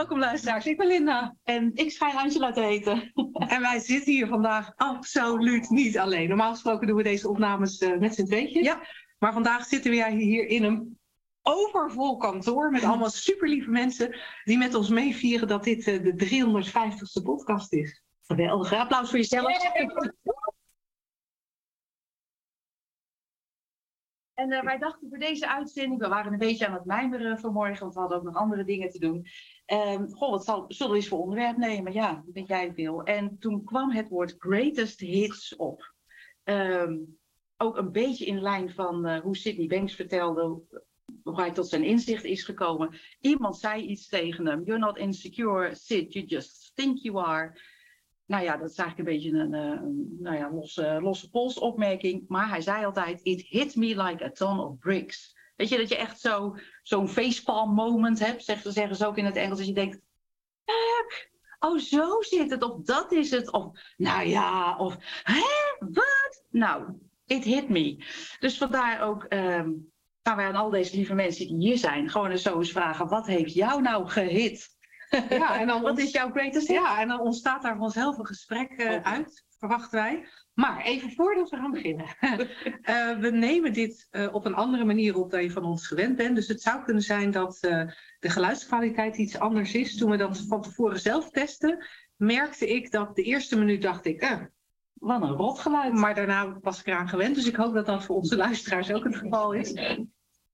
Welkom luisteraars, ik ben Linda. En ik schijn Angela te heten. En wij zitten hier vandaag absoluut niet alleen. Normaal gesproken doen we deze opnames uh, met z'n tweetjes. Ja. Maar vandaag zitten we hier in een overvol kantoor met allemaal super lieve mensen die met ons meevieren dat dit uh, de 350ste podcast is. Geweldig, applaus voor jezelf. En uh, wij dachten voor deze uitzending, we waren een beetje aan het mijmeren vanmorgen, want we hadden ook nog andere dingen te doen. Um, goh, wat zal, zullen we eens voor onderwerp nemen? Ja, weet jij veel. En toen kwam het woord greatest hits op. Um, ook een beetje in lijn van uh, hoe Sidney Banks vertelde, hoe hij tot zijn inzicht is gekomen. Iemand zei iets tegen hem. You're not insecure, Sid, you just think you are. Nou ja, dat is eigenlijk een beetje een, een nou ja, losse, losse pols opmerking. Maar hij zei altijd, it hit me like a ton of bricks. Weet je, dat je echt zo, zo'n facepalm moment hebt, zeggen, zeggen ze ook in het Engels, dat je denkt, oh zo zit het, of dat is het, of nou ja, of hè, wat? Nou, it hit me. Dus vandaar ook um, gaan wij aan al deze lieve mensen die hier zijn, gewoon eens zo eens vragen, wat heeft jou nou gehit? Ja, en dan wat is jouw greatest hit? Ja, en dan ontstaat daar vanzelf een gesprek uh, okay. uit, verwachten wij. Maar even voordat we gaan beginnen. uh, we nemen dit uh, op een andere manier op dan je van ons gewend bent. Dus het zou kunnen zijn dat uh, de geluidskwaliteit iets anders is. Toen we dat van tevoren zelf testen, merkte ik dat de eerste minuut dacht ik... eh, wat een rotgeluid. Maar daarna was ik eraan gewend. Dus ik hoop dat dat voor onze luisteraars ook het geval is.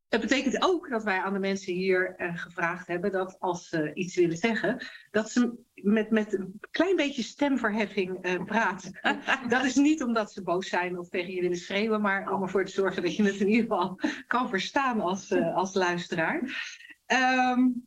Het betekent ook dat wij aan de mensen hier uh, gevraagd hebben dat als ze iets willen zeggen, dat ze met, met een klein beetje stemverheffing uh, praten. dat is niet omdat ze boos zijn of tegen je willen schreeuwen, maar om ervoor te zorgen dat je het in ieder geval kan verstaan als, uh, als luisteraar. Um,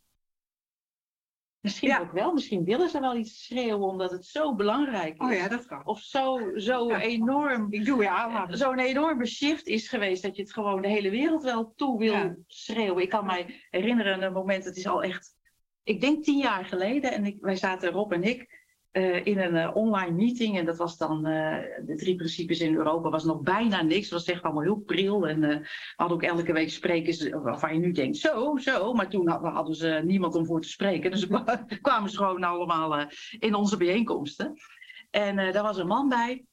Misschien ja. ook wel. Misschien willen ze wel iets schreeuwen omdat het zo belangrijk is. Oh ja, dat kan. Of zo, zo ja. enorm. Ik doe weer aan. Zo'n enorme shift is geweest dat je het gewoon de hele wereld wel toe wil ja. schreeuwen. Ik kan mij herinneren een moment, het is al echt, ik denk tien jaar geleden. En ik, wij zaten, Rob en ik, uh, in een uh, online meeting. En dat was dan uh, de drie principes in Europa. was nog bijna niks. Het was echt allemaal heel pril. En we hadden ook elke week sprekers waarvan je nu denkt, zo, zo. Maar toen hadden ze niemand om voor te spreken. Dus kwamen ze gewoon allemaal in onze bijeenkomsten. En daar was een man bij.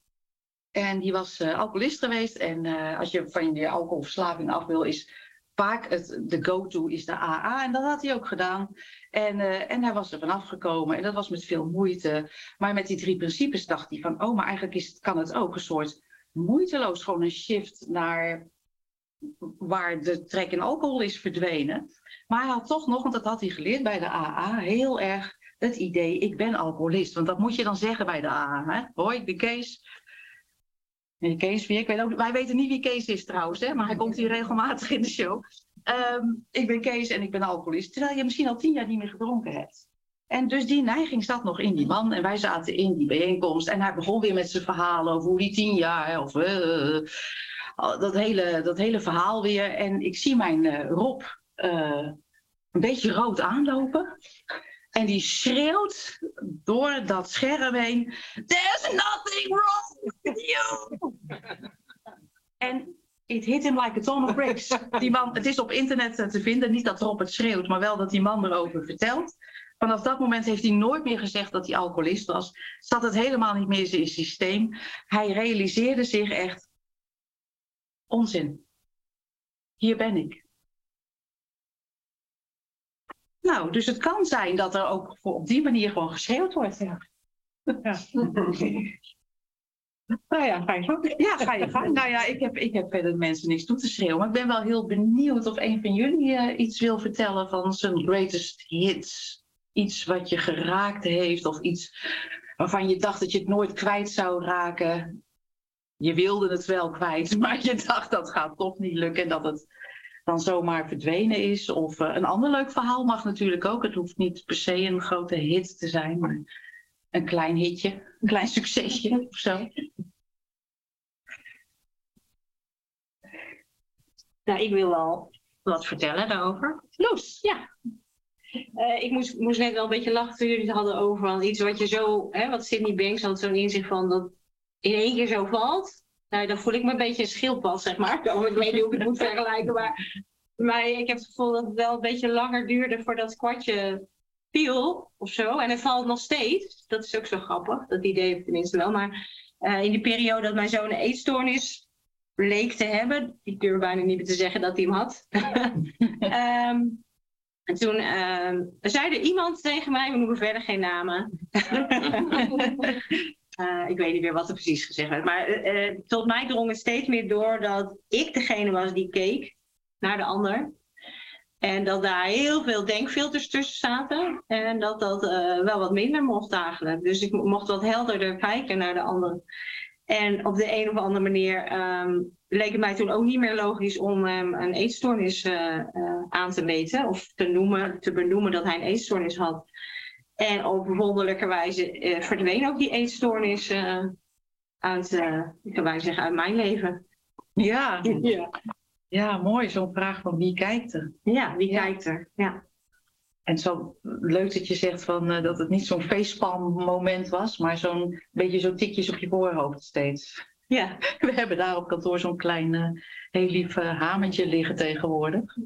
En die was alcoholist geweest. En als je van je alcoholverslaving af wil, is vaak het, de go-to is de AA. En dat had hij ook gedaan. En, uh, en hij was er vanaf gekomen. En dat was met veel moeite. Maar met die drie principes dacht hij van... oh, maar eigenlijk is, kan het ook een soort moeiteloos... gewoon een shift naar waar de trek in alcohol is verdwenen. Maar hij had toch nog, want dat had hij geleerd bij de AA... heel erg het idee, ik ben alcoholist. Want dat moet je dan zeggen bij de AA. Hè? Hoi, ik ben Kees. Kees weer. Ik weet ook, wij weten niet wie Kees is trouwens, hè, maar hij komt hier regelmatig in de show. Um, ik ben Kees en ik ben alcoholist. Terwijl je misschien al tien jaar niet meer gedronken hebt. En dus die neiging zat nog in die man. En wij zaten in die bijeenkomst. En hij begon weer met zijn verhalen over hoe die tien jaar. Of uh, dat, hele, dat hele verhaal weer. En ik zie mijn uh, Rob uh, een beetje rood aanlopen. En die schreeuwt door dat scherm heen: There's nothing wrong with you! en it hit him like a ton of bricks. Die man, het is op internet te vinden, niet dat Rob het schreeuwt, maar wel dat die man erover vertelt. Vanaf dat moment heeft hij nooit meer gezegd dat hij alcoholist was. Zat het helemaal niet meer in zijn systeem. Hij realiseerde zich echt: onzin. Hier ben ik. Nou, dus het kan zijn dat er ook op die manier gewoon geschreeuwd wordt. Ja. ja. nou ja, ga je gang. Ja, ga je gang. Nou ja, ik heb, ik heb verder mensen niks toe te schreeuwen. Maar ik ben wel heel benieuwd of een van jullie uh, iets wil vertellen van zijn greatest hits. Iets wat je geraakt heeft of iets waarvan je dacht dat je het nooit kwijt zou raken. Je wilde het wel kwijt, maar je dacht dat gaat toch niet lukken. En dat het dan zomaar verdwenen is. Of uh, een ander leuk verhaal mag natuurlijk ook. Het hoeft niet per se een grote hit te zijn, maar een klein hitje, een klein succesje of zo. Nou, ik wil wel wat vertellen daarover. Loes. Ja. Eh, ik moest, moest net wel een beetje lachen toen jullie het hadden over iets wat je zo, hè, wat Sydney Banks had zo'n inzicht van dat in één keer zo valt. Nou, dan voel ik me een beetje een schildpad, zeg maar. Ik weet niet hoe ik het moet vergelijken, maar, maar ik heb het gevoel dat het wel een beetje langer duurde voordat het kwartje viel of zo. En het valt nog steeds. Dat is ook zo grappig. Dat idee heb ik tenminste wel. Maar eh, in die periode dat mijn zoon een eetstoornis leek te hebben, ik durf bijna niet meer te zeggen dat hij hem had. Ehm, en toen uh, zei er iemand tegen mij, we noemen verder geen namen. uh, ik weet niet meer wat er precies gezegd werd. Maar uh, tot mij drong het steeds meer door dat ik degene was die keek naar de ander. En dat daar heel veel denkfilters tussen zaten. En dat dat wel wat minder mocht eigenlijk. Dus ik mocht wat helderder kijken naar de ander. En op de een of andere manier um, leek het mij toen ook niet meer logisch om hem een eetstoornis uh, uh, aan te meten. Of te, noemen, te benoemen dat hij een eetstoornis had. En op wonderlijke wijze verdween ook die eetstoornis uit, ik kan zeggen, uit mijn leven. Ja, ja. Ja, mooi. Zo'n vraag van wie kijkt er? Ja, wie ja. kijkt er? Ja. En zo leuk dat je zegt van, uh, dat het niet zo'n facepalm moment was, maar zo'n beetje zo tikjes op je voorhoofd steeds. Ja. We hebben daar op kantoor zo'n klein, uh, heel lief uh, hamertje liggen tegenwoordig.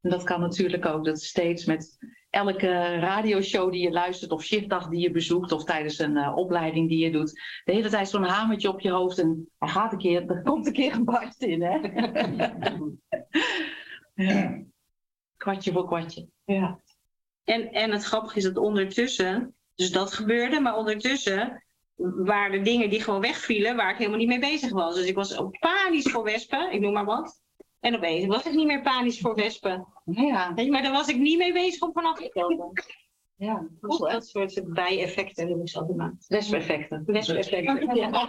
En dat kan natuurlijk ook, dat steeds met elke radioshow die je luistert of shiftdag die je bezoekt of tijdens een uh, opleiding die je doet, de hele tijd zo'n hamertje op je hoofd en er gaat een keer, er komt een keer een barst in, hè? ja. Kwartje voor kwartje. Ja. En, en het grappige is dat ondertussen, dus dat gebeurde, maar ondertussen waren er dingen die gewoon wegvielen waar ik helemaal niet mee bezig was. Dus ik was panisch voor wespen, ik noem maar wat. En opeens was ik niet meer panisch voor wespen. Ja. Maar daar was ik niet mee bezig om vanaf te komen. Ja, dat, dat soort bijeffecten noem ik ze altijd. Wespeffecten. Wespeffecten. Ja.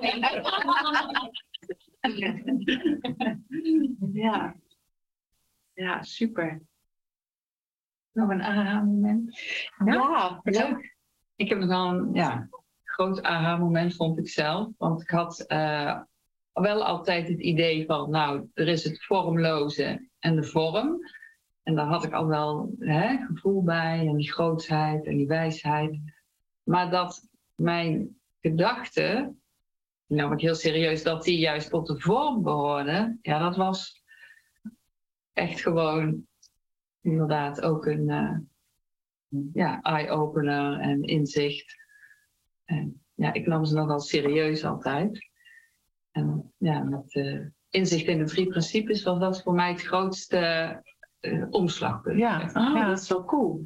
ja. Ja, super. Nog een aha-moment? Ja, ja, leuk. Ik heb nog wel een ja, groot aha-moment, vond ik zelf. Want ik had uh, wel altijd het idee van, nou, er is het vormloze en de vorm. En daar had ik al wel hè, gevoel bij, en die grootsheid en die wijsheid. Maar dat mijn gedachten, nou ik heel serieus, dat die juist tot de vorm behoorden, ja, dat was echt gewoon inderdaad ook een uh, ja, eye-opener en inzicht. En ja, ik nam ze nogal serieus altijd. En ja, met uh, inzicht in de drie principes was dat voor mij het grootste uh, omslagpunt. Ja, oh, ja, dat is wel cool.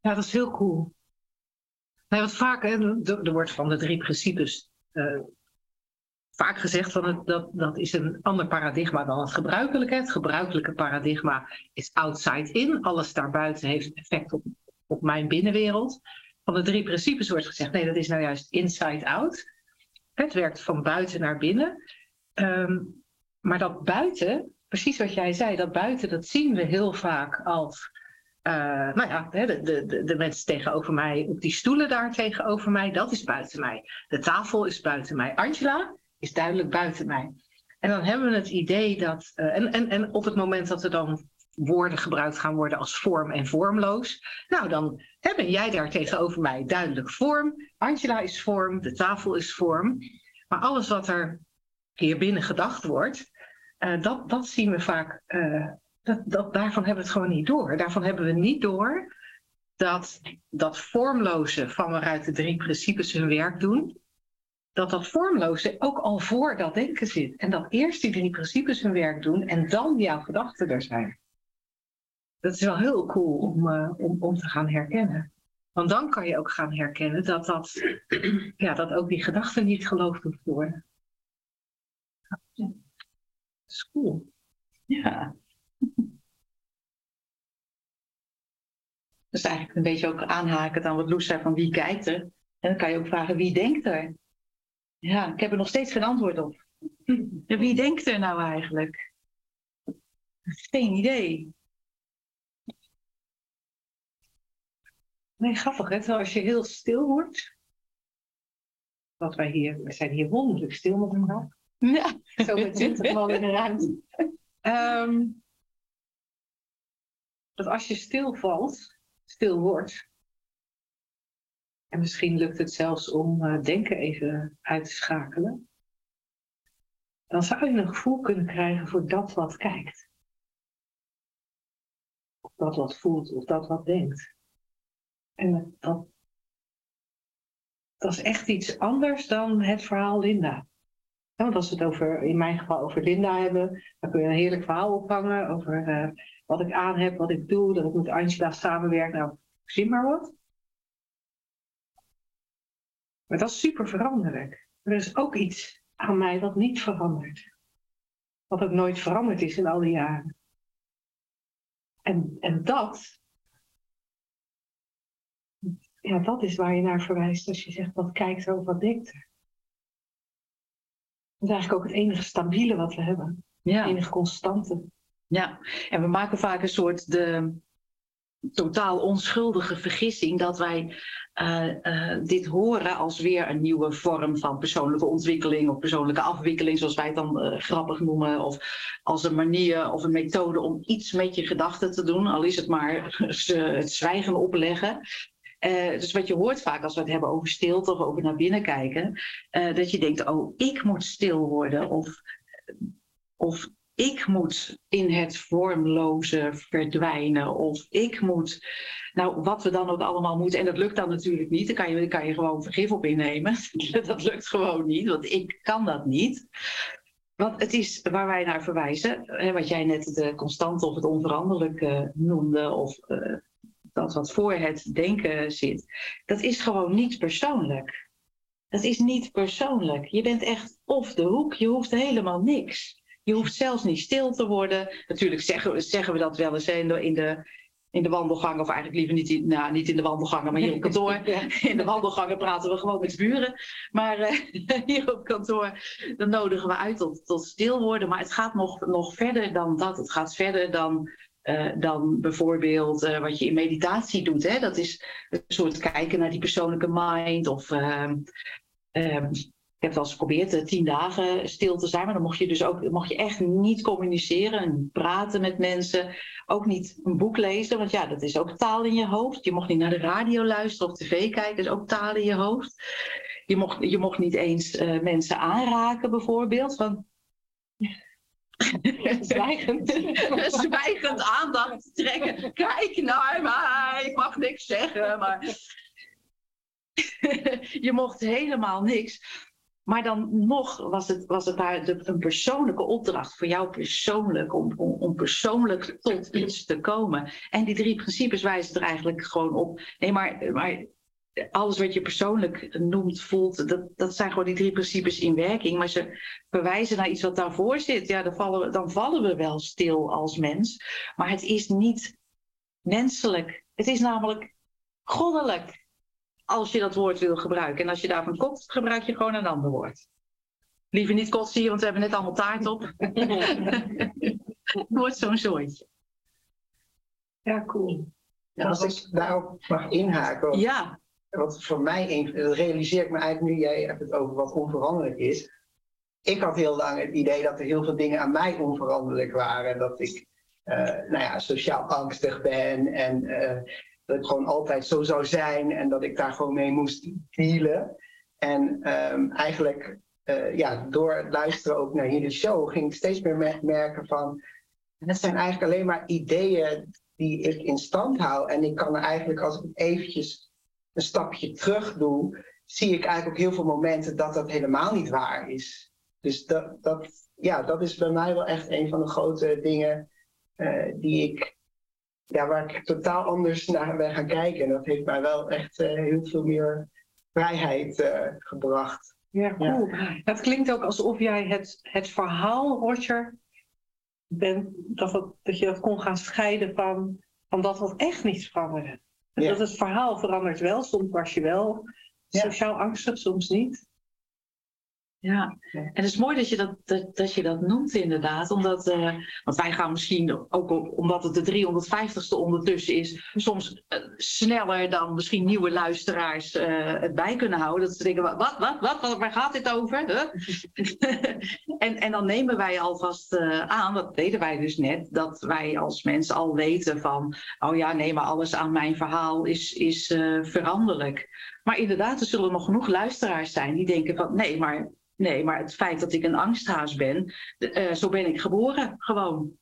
Ja, dat is heel cool. Nee, wat vaak, hè, er wordt van de drie principes vaak gezegd van het, dat dat is een ander paradigma dan het gebruikelijke. Het gebruikelijke paradigma is outside in. Alles daarbuiten heeft effect op, op mijn binnenwereld. Van de drie principes wordt gezegd, nee, dat is nou juist inside out. Het werkt van buiten naar binnen. Um, maar dat buiten, precies wat jij zei, dat buiten, dat zien we heel vaak als. Uh, nou ja, de, de, de mensen tegenover mij, op die stoelen daar tegenover mij, dat is buiten mij. De tafel is buiten mij. Angela is duidelijk buiten mij. En dan hebben we het idee dat. Uh, en, en, en op het moment dat er dan woorden gebruikt gaan worden als vorm en vormloos. Nou, dan ben jij daar tegenover mij duidelijk vorm. Angela is vorm, de tafel is vorm. Maar alles wat er hier binnen gedacht wordt, uh, dat, dat zien we vaak. Uh, dat, dat, daarvan hebben we het gewoon niet door. Daarvan hebben we niet door dat dat vormloze van waaruit de drie principes hun werk doen, dat dat vormloze ook al voor dat denken zit. En dat eerst die drie principes hun werk doen en dan jouw gedachten er zijn. Dat is wel heel cool om, uh, om, om te gaan herkennen. Want dan kan je ook gaan herkennen dat, dat, ja, dat ook die gedachten niet geloofd hoeft te worden. Ja. Dat is cool. Ja. Dus eigenlijk een beetje ook aanhaken aan wat Loes zei van wie kijkt er. En dan kan je ook vragen wie denkt er. Ja, ik heb er nog steeds geen antwoord op. Wie denkt er nou eigenlijk? Geen idee. Nee, grappig hè, terwijl als je heel stil wordt. Wat wij hier, we zijn hier wonderlijk stil met elkaar. Ja. Zo met twintig man in de ruimte. Um, dat als je stilvalt, stil wordt, en misschien lukt het zelfs om uh, denken even uit te schakelen, dan zou je een gevoel kunnen krijgen voor dat wat kijkt. Of dat wat voelt, of dat wat denkt. En dat, dat is echt iets anders dan het verhaal Linda. want als we het over, in mijn geval over Linda hebben, dan kun je een heerlijk verhaal ophangen over uh, wat ik aan heb, wat ik doe, dat ik met Angela samenwerk. Nou, zie maar wat. Maar dat is super veranderlijk. Er is ook iets aan mij wat niet verandert. Wat ook nooit veranderd is in al die jaren. En, en dat, ja, dat is waar je naar verwijst als je zegt wat kijkt er of wat denkt er. Dat is eigenlijk ook het enige stabiele wat we hebben. Ja. Het enige constante. Ja, en we maken vaak een soort de totaal onschuldige vergissing dat wij uh, uh, dit horen als weer een nieuwe vorm van persoonlijke ontwikkeling of persoonlijke afwikkeling, zoals wij het dan uh, grappig noemen, of als een manier of een methode om iets met je gedachten te doen, al is het maar het zwijgen opleggen. dus wat je hoort vaak als we het hebben over stilte of over naar binnen kijken, dat je denkt, oh, ik moet stil worden of, of ik moet in het vormloze verdwijnen. Of ik moet, nou wat we dan ook allemaal moeten. En dat lukt dan natuurlijk niet. Dan kan je, kan je gewoon vergif op innemen. dat lukt gewoon niet, want ik kan dat niet. Want het is waar wij naar verwijzen, hè, wat jij net de constante of het onveranderlijke noemde, of uh, dat wat voor het denken zit, dat is gewoon niet persoonlijk. Dat is niet persoonlijk. Je bent echt of de hoek, je hoeft helemaal niks. Je hoeft zelfs niet stil te worden. Natuurlijk zeggen, zeggen we dat wel eens in de, in de, in de wandelgangen, of eigenlijk liever niet in, nou, niet in de wandelgangen, maar hier op kantoor. In de wandelgangen praten we gewoon met buren. Maar uh, hier op kantoor, dan nodigen we uit tot, tot stil worden. Maar het gaat nog, nog verder dan dat. Het gaat verder dan, uh, dan bijvoorbeeld uh, wat je in meditatie doet. Hè? Dat is een soort kijken naar die persoonlijke mind of ehm, ik heb wel eens geprobeerd uh, tien dagen stil te zijn, maar dan mocht je dus ook mocht je echt niet communiceren en praten met mensen. Ook niet een boek lezen, want ja, dat is ook taal in je hoofd. Je mocht niet naar de radio luisteren of tv kijken, dat is ook taal in je hoofd. Je mocht, je mocht niet eens uh, mensen aanraken, bijvoorbeeld. Van... Zwijgend. Zwijgend aandacht trekken. Kijk naar mij, ik mag niks zeggen, maar. je mocht helemaal niks. Maar dan nog was het, was het daar de, een persoonlijke opdracht voor jou persoonlijk, om, om, om, persoonlijk tot iets te komen. En die drie principes wijzen er eigenlijk gewoon op. Nee, maar, maar alles wat je persoonlijk noemt, voelt, dat, dat zijn gewoon die drie principes in werking. Maar ze verwijzen naar iets wat daarvoor zit. Ja, dan vallen, dan vallen we wel stil als mens. Maar het is niet menselijk. Het is namelijk goddelijk als je dat woord wil gebruiken. En als je daarvan kotst, gebruik je gewoon een ander woord. Liever niet kotsen hier, want we hebben net allemaal taart op. Het wordt zo'n zooitje. Ja, cool. Ja, als ik daarop mag inhaken. Ja. Wat voor mij, dat realiseer ik me eigenlijk nu, jij hebt het over wat onveranderlijk is. Ik had heel lang het idee dat er heel veel dingen aan mij onveranderlijk waren. Dat ik uh, nou ja, sociaal angstig ben en uh, dat gewoon altijd zo zou zijn en dat ik daar gewoon mee moest dealen. En um, eigenlijk, uh, ja, door het luisteren ook naar jullie show, ging ik steeds meer merken van, het zijn eigenlijk alleen maar ideeën die ik in stand hou. En ik kan er eigenlijk, als ik eventjes een stapje terug doe, zie ik eigenlijk ook heel veel momenten dat dat helemaal niet waar is. Dus dat, dat, ja, dat is bij mij wel echt een van de grote dingen uh, die ik ja, waar ik totaal anders naar ben gaan kijken. En dat heeft mij wel echt uh, heel veel meer vrijheid uh, gebracht. Ja, cool. Ja. Het klinkt ook alsof jij het, het verhaal, Roger, bent, dat, het, dat je dat kon gaan scheiden van, van dat wat echt niet veranderde. Ja. Dat het verhaal verandert wel, soms was je wel sociaal angstig, soms niet. Ja, en het is mooi dat je dat, dat, dat, je dat noemt inderdaad. Omdat, uh, want wij gaan misschien ook op, omdat het de 350ste ondertussen is, soms uh, sneller dan misschien nieuwe luisteraars uh, het bij kunnen houden. Dat ze denken, wat, wat, wat, wat waar gaat dit over? Huh? en, en dan nemen wij alvast aan, dat deden wij dus net, dat wij als mensen al weten van, oh ja, nee, maar alles aan mijn verhaal is, is veranderlijk. Maar inderdaad, er zullen nog genoeg luisteraars zijn die denken van, nee, maar Nee, maar het feit dat ik een angsthaas ben, uh, zo ben ik geboren, gewoon.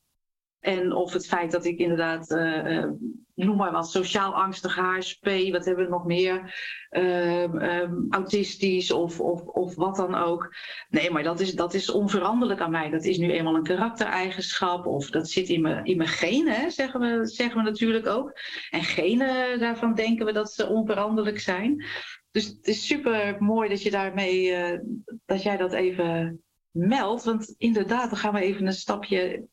En of het feit dat ik inderdaad, uh, uh, noem maar wat, sociaal angstig, HSP, wat hebben we nog meer, ehm, ehm, autistisch of, of, of wat dan ook. Nee, maar dat is, dat is onveranderlijk aan mij. Dat is nu eenmaal een karaktereigenschap of dat zit in mijn, in mijn genen, zeggen, we, zeggen we natuurlijk ook. En genen, daarvan denken we dat ze onveranderlijk zijn. Dus het is super mooi dat je daarmee, uh, dat jij dat even meldt. Want inderdaad, dan gaan we even een stapje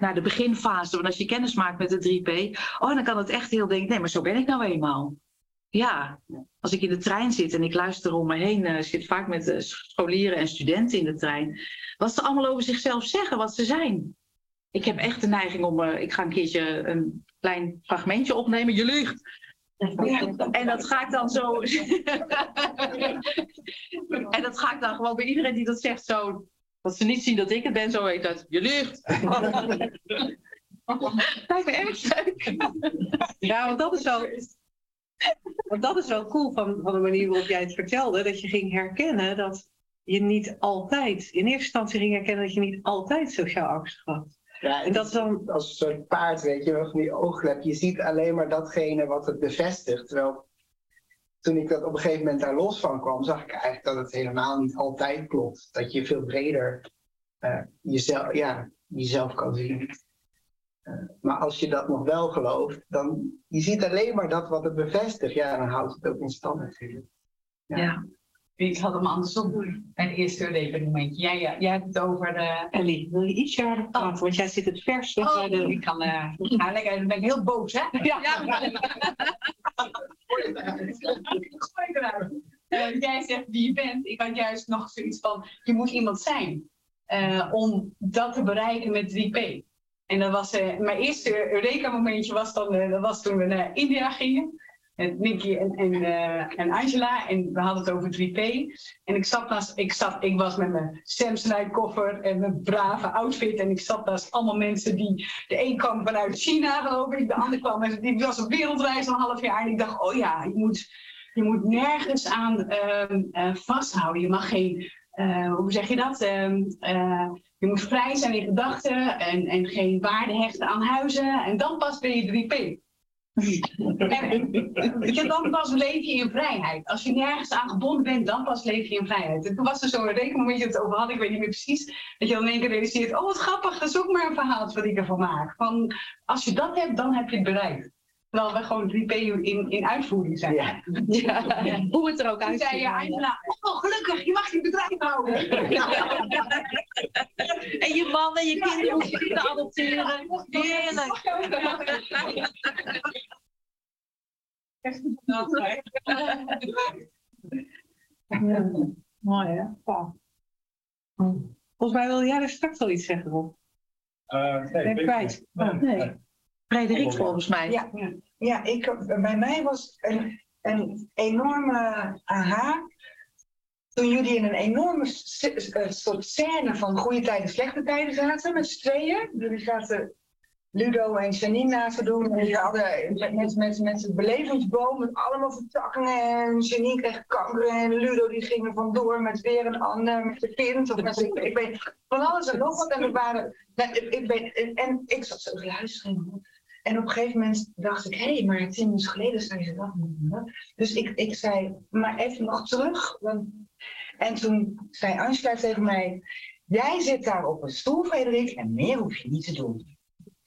naar de beginfase. Want als je kennis maakt met de 3P, oh, dan kan het echt heel denken, nee, maar zo ben ik nou eenmaal. Ja, als ik in de trein zit en ik luister om me heen, uh, zit vaak met uh, scholieren en studenten in de trein, wat ze allemaal over zichzelf zeggen, wat ze zijn. Ik heb echt de neiging om, ik ga een keertje een klein fragmentje opnemen, je liegt. En dat ga ik dan zo. en dat ga ik dan gewoon bij iedereen die dat zegt zo. Dat ze niet zien dat ik het ben, zo heet dat. Je ligt. Lijkt me erg leuk. Ja, want dat is wel. Want dat is wel cool van, van de manier waarop jij het vertelde. Dat je ging herkennen dat je niet altijd, in eerste instantie ging herkennen dat je niet altijd sociaal angstig was. Ja, en dat is dan als een soort paard, weet je wel, van die oogklep. Je ziet alleen maar datgene wat het bevestigt. Terwijl toen ik dat op een gegeven moment daar los van kwam, zag ik eigenlijk dat het helemaal niet altijd klopt. Dat je veel breder uh, jezelf, ja, jezelf kan zien. Uh, maar als je dat nog wel gelooft, dan je ziet alleen maar dat wat het bevestigt. Ja, dan houdt het ook in stand natuurlijk. Ja. ja. Ik had hem andersom doen. Mijn eerste evenement. Jij, jij, jij hebt het over de... Ellie, wil je iets harder praten? Want jij zit het vers. Oh, de... ik kan... Uh, ja, lekker, dan ben ik heel boos, hè? Ja. ja. Gooi eruit. Uh, jij zegt wie je bent. Ik had juist nog zoiets van... Je moet iemand zijn. Uh, om dat te bereiken met 3P. En dat was... Uh, mijn eerste Eureka-momentje was dan... dat was toen we naar India gingen met Nicky en, en, en Angela. En we hadden het over 3P. En ik zat naast, ik, zat, ik was met mijn Samsonite koffer en mijn brave outfit. En ik zat naast allemaal mensen die. De een kwam vanuit China, geloof ik. De ander kwam. Die was op wereldreis een half jaar. En ik dacht, oh ja, je moet, je moet nergens aan uh, uh, vasthouden. Je mag geen. Uh, hoe zeg je dat? Ehm, je moet vrij zijn in gedachten en, en geen waarde hechten aan huizen. En dan pas ben je 3P. En, dan pas leef je in vrijheid. Als je nergens aan gebonden bent, dan pas leef je in vrijheid. En toen was er zo'n rekenmomentje dat het over had, ik weet niet meer precies, dat je dan in één keer realiseert, oh wat grappig, dat is ook maar een verhaal wat ik ervan maak. Van, als je dat hebt, dan heb je het bereikt. Terwijl we gewoon 3P in, in uitvoering zijn. Ja. ja. Hoe het er ook uitziet. zei je, oh gelukkig, je mag je bedrijf houden. en je man en je kinderen hoef je te adopteren. Heerlijk. Mooi hè? Volgens mij wil jij er straks wel iets zeggen, Rob. Uh, nee, ben kwijt. Oh, nee. Frederik volgens mij. Ja, ja ik, bij mij was een, een enorme aha. Toen jullie in een enorme soort scène van goede tijden, slechte tijden zaten met z'n tweeën. Jullie zaten Ludo en Janine naast te doen. En die hadden met, met, met het belevingsboom met allemaal vertakkingen. En Janine kreeg kanker en Ludo die ging er vandoor met weer een ander, met de pint. Of met, ik, ik weet van alles en nog wat. En, er waren, ik, ik en, en ik zat zo te luisteren. En op een gegeven moment dacht ik, hé, hey, maar tien minuten geleden zei ze dat. Dus ik, ik zei, maar even nog terug. En toen zei Angela tegen mij, jij zit daar op een stoel, Frederik, en meer hoef je niet te doen.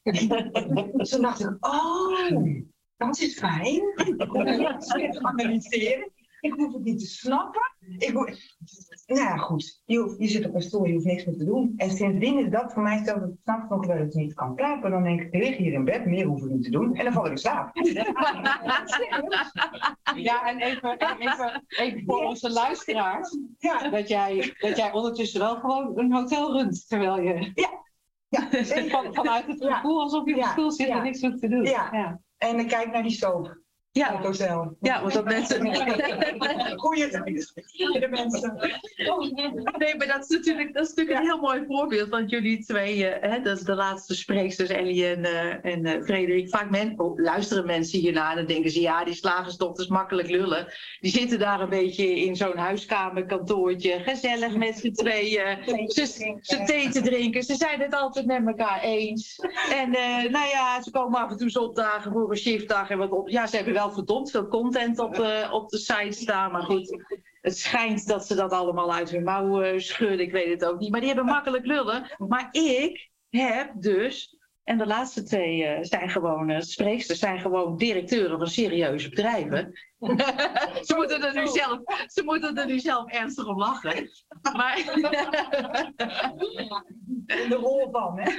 toen dacht ik, oh, dat is fijn. Ik hoef het analyseren. Ik hoef het niet te snappen. Ik, nou ja, goed. Je, hoeft- je zit op een stoel, je hoeft niks meer te doen. En sindsdien is dat voor mij zelf het s'nachts nog wel eens niet kan klappen. Dan denk ik, ik lig hier in bed, meer hoef ik niet te doen. En dan val ik in slaap. Ja, en even, en even, even voor onze luisteraars. Ja, Dat jij, dat jij ondertussen wel gewoon een hotel runt. Terwijl je ja zeker. van, vanuit het Ja. gevoel alsof je op Ja. stoel zit en Ja. niks hoeft te doen. Ja. ja. En ik kijk naar die soap. Ja, hotel. ja want dat mensen. Goeie de mensen. Nee, maar dat is natuurlijk, dat is natuurlijk een heel mooi voorbeeld. Want jullie twee, eh, hè, dat is de laatste spreeksters, Ellie en, eh, en eh, Frederik. Vaak men, oh, luisteren mensen hiernaar en dan denken ze... ja, die slagersdochters makkelijk lullen. Die zitten daar een beetje in zo'n huiskamerkantoortje. Gezellig met z'n tweeën. Ze, ze thee te drinken. Ze zijn het altijd met elkaar eens. En nou ja, ze komen af en toe eens opdagen voor een shiftdag. En wat op. Ja, ze hebben wel verdomd veel content op, eh, op de site staan. Maar goed, het schijnt dat ze dat allemaal uit hun mouw eh, schudden. Ik weet het ook niet. Maar die hebben makkelijk lullen. Maar ik heb dus. En de laatste twee eh, zijn gewoon, eh spreeksters zijn gewoon directeuren van serieuze bedrijven. ze, moeten er nu zelf, ze moeten er nu zelf ernstig om lachen. Maar de rol van, hè?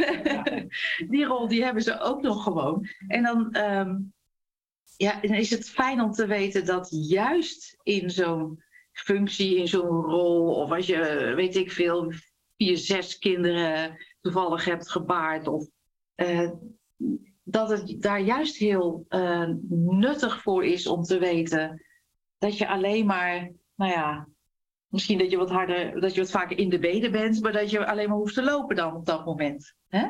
die rol die hebben ze ook nog gewoon. En dan, ehm, ja, dan is het fijn om te weten dat juist in zo'n functie, in zo'n rol, of als je, weet ik veel, vier, zes kinderen toevallig hebt gebaard, of eh, dat het daar juist heel eh, nuttig voor is om te weten dat je alleen maar, nou ja, misschien dat je wat harder, dat je wat vaker in de benen bent, maar dat je alleen maar hoeft te lopen dan op dat moment. Hè?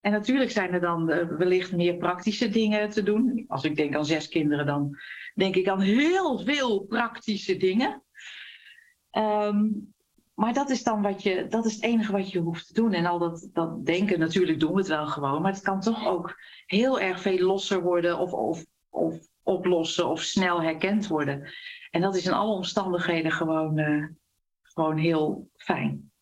En natuurlijk zijn er dan eh, wellicht meer praktische dingen te doen. Als ik denk aan zes kinderen, dan denk ik aan heel veel praktische dingen. Ehm, maar dat is dan wat je, dat is het enige wat je hoeft te doen. En al dat, dat denken, natuurlijk doen we het wel gewoon. Maar het kan toch ook heel erg veel losser worden of, of, of oplossen of snel herkend worden. En dat is in alle omstandigheden gewoon, eh, gewoon heel fijn.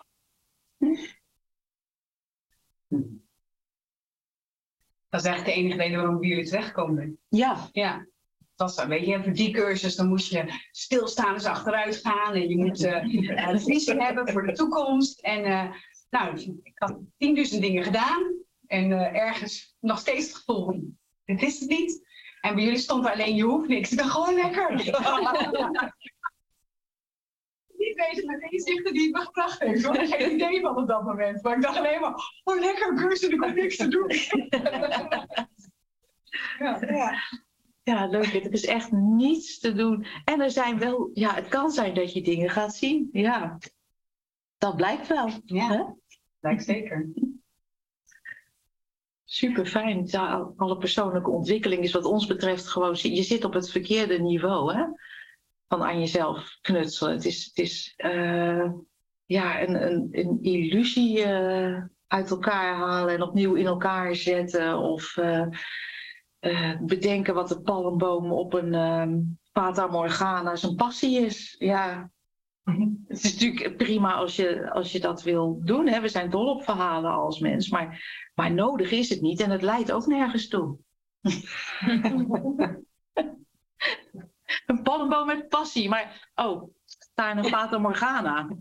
Dat is eigenlijk de enige reden waarom jullie terechtgekomen ben. Ja, Ja. Dat was, weet je, voor die cursus dan moest je stilstaan eens achteruit gaan. En je moet eh, een visie hebben voor de toekomst. En eh, nou, ik had tienduizend dingen gedaan. En eh, ergens nog steeds het gevoel dit is het niet. En bij jullie stond er alleen, je hoeft niks. Ik dacht, gewoon lekker. Niet bezig met inzichten die het me gebracht heeft. Ik had geen idee van op dat moment. Maar ik dacht alleen maar, oh lekker, cursus, ik hoef niks te doen. ja. Ja. ja, leuk. Er is echt niets te doen. En er zijn wel, ja, het kan zijn dat je dingen gaat zien. Ja, dat blijkt wel. Ja. Hè? Lijkt zeker. Super fijn. Ja, alle persoonlijke ontwikkeling is wat ons betreft gewoon. Je zit op het verkeerde niveau, hè? Van aan jezelf knutselen. Het is, het is eh, ja, een, een, een illusie eh, uit elkaar halen en opnieuw in elkaar zetten. Of eh, bedenken wat de palmboom op een ehm Fata Morgana zijn passie is. Ja. Het is natuurlijk prima als je, als je dat wil doen. Hè? We zijn dol op verhalen als mens. Maar, maar nodig is het niet en het leidt ook nergens toe. een palmboom met passie. Maar, oh, daar een Fata Morgana.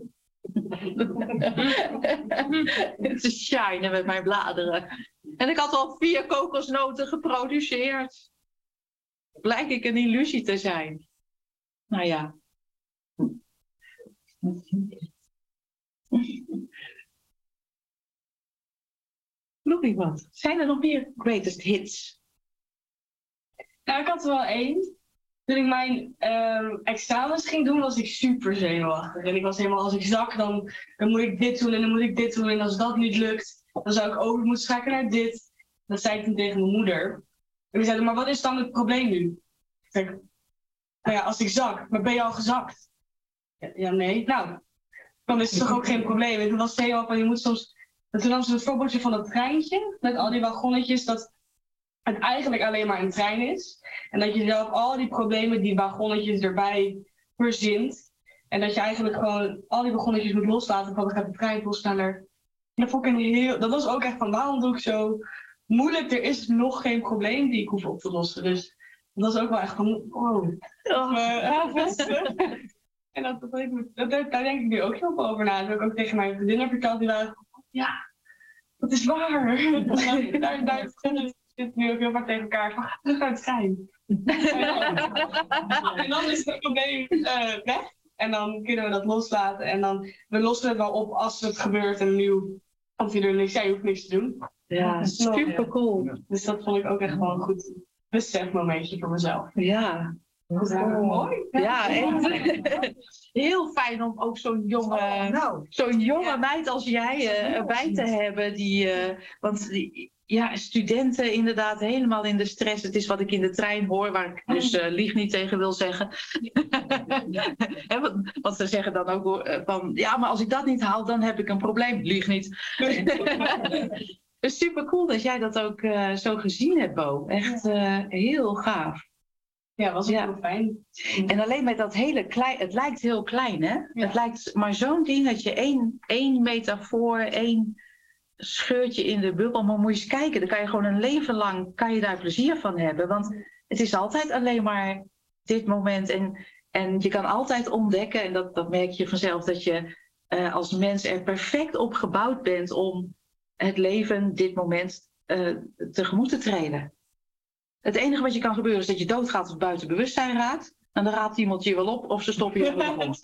te shinen met mijn bladeren. En ik had al vier kokosnoten geproduceerd. Blijk ik een illusie te zijn. Nou ja. Nog iemand? Zijn er nog meer greatest hits? Nou, ik had er wel één. Toen ik mijn ehm, examens ging doen, was ik super zenuwachtig. En ik was helemaal, als ik zak, dan, dan moet ik dit doen en dan moet ik dit doen. En als dat niet lukt, dan zou ik over moeten schakelen naar dit. Dat zei ik toen tegen mijn moeder. En die zei, maar wat is dan het probleem nu? Ik zeg, nou ja, als ik zak, maar ben je al gezakt? Ja, nee. Nou, dan is het toch ook geen probleem. En toen was het helemaal van, je moet soms... En toen nam ze het voorbeeldje van dat treintje, met al die wagonnetjes, dat het eigenlijk alleen maar een trein is. En dat je zelf al die problemen, die wagonnetjes erbij verzint. En dat je eigenlijk gewoon al die wagonnetjes moet loslaten, want dan gaat de trein veel sneller. En dat, vond ik een heel, dat was ook echt van, waarom doe ik zo moeilijk? Er is nog geen probleem die ik hoef op te lossen. Dus dat was ook wel echt van, oh. Oh, Eh. En dat, dat, dat, dat- daar denk ik nu ook heel veel over na. Dat heb ik ook tegen mijn vriendinnen verteld. Die waren van, ja, dat is waar. daar, daar zitten we nu ook heel vaak tegen elkaar van, ga terug naar het trein. en dan is het probleem eh, weg. En dan kunnen we dat loslaten. En dan, we lossen het wel op als het gebeurt. En nu komt hij er niks, jij hoeft niks te doen. Ja, super cool. Dus dat vond ik ook echt wel een goed besefmomentje voor mezelf. Ja. mooi. Ja, echt. Heel fijn om ook zo'n jonge, Nou, zo'n jonge meid als jij eh, erbij te hebben. Die, eh, want die, ja, studenten inderdaad helemaal in de stress. Het is wat ik in de trein hoor, waar ik dus eh, lieg niet tegen wil zeggen. Hè, want, want ze zeggen dan ook eh, van, ja, maar als ik dat niet haal, dan heb ik een probleem. Lieg niet. Dus super cool dat jij dat ook eh, zo gezien hebt, Bo. Echt eh, heel gaaf. Ja, was ook Ja. heel fijn. En alleen met dat hele klein, het lijkt heel klein, hè? Het lijkt maar zo'n ding dat je één, één metafoor, één scheurtje in de bubbel, maar moet je eens kijken, dan kan je gewoon een leven lang, kan je daar plezier van hebben. Want het is altijd alleen maar dit moment en, en je kan altijd ontdekken, en dat, dat merk je vanzelf, dat je eh, als mens er perfect op gebouwd bent om het leven, dit moment, eh, tegemoet te treden. Het enige wat je kan gebeuren is dat je doodgaat of buiten bewustzijn raakt. En dan raadt iemand je wel op of ze stoppen je in de grond.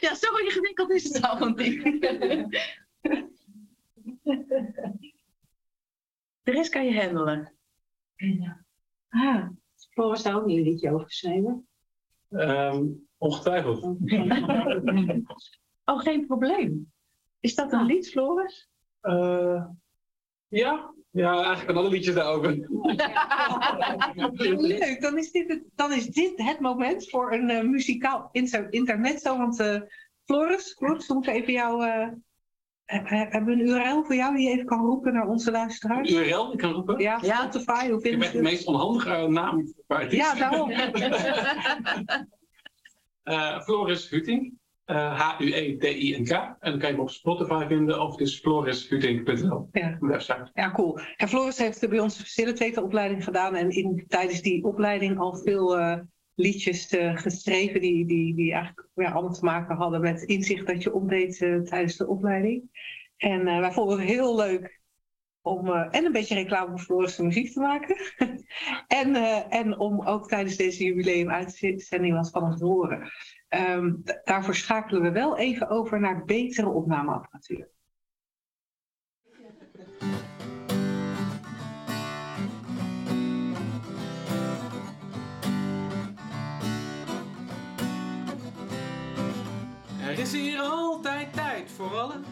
Ja, zo ingewikkeld is het allemaal niet. De rest kan je handelen. Ah. Floris daar ook niet een liedje over geschreven. Ehm, ongetwijfeld. Oh, geen probleem. Is dat een lied, Floris? Eh, ja. ja, eigenlijk aan alle liedjes daarover. Leuk, dan is dit het, dan is dit het moment voor een eh, muzikaal inter intermezzo. Want eh, Floris, Floris, we moeten even jou. eh, he- he- hebben we een URL voor jou die je even kan roepen naar onze luisteraars? URL, ik kan roepen. Ja, Spotify, hoe Ik vinden ben ze de het? meest onhandige naam voor artiest. Ja, daarom. Eh, Floris Huting. Eh, H-U-E-T-I-N-K. En dan kan je hem op Spotify vinden of dus florishuting.nl. Ja. Website. Ja, cool. En Floris heeft bij ons facilitator-opleiding gedaan en in, tijdens die opleiding al veel eh, liedjes eh, geschreven die, die, die eigenlijk ja, allemaal te maken hadden met inzicht dat je opdeed eh, tijdens de opleiding. En eh, wij vonden het heel leuk om eh, en een beetje reclame voor Floris de muziek te maken. en, eh, en om ook tijdens deze jubileum-uitzending wat van hem te horen. Ehm, daarvoor schakelen we wel even over naar betere opnameapparatuur. Er is hier altijd tijd voor alles.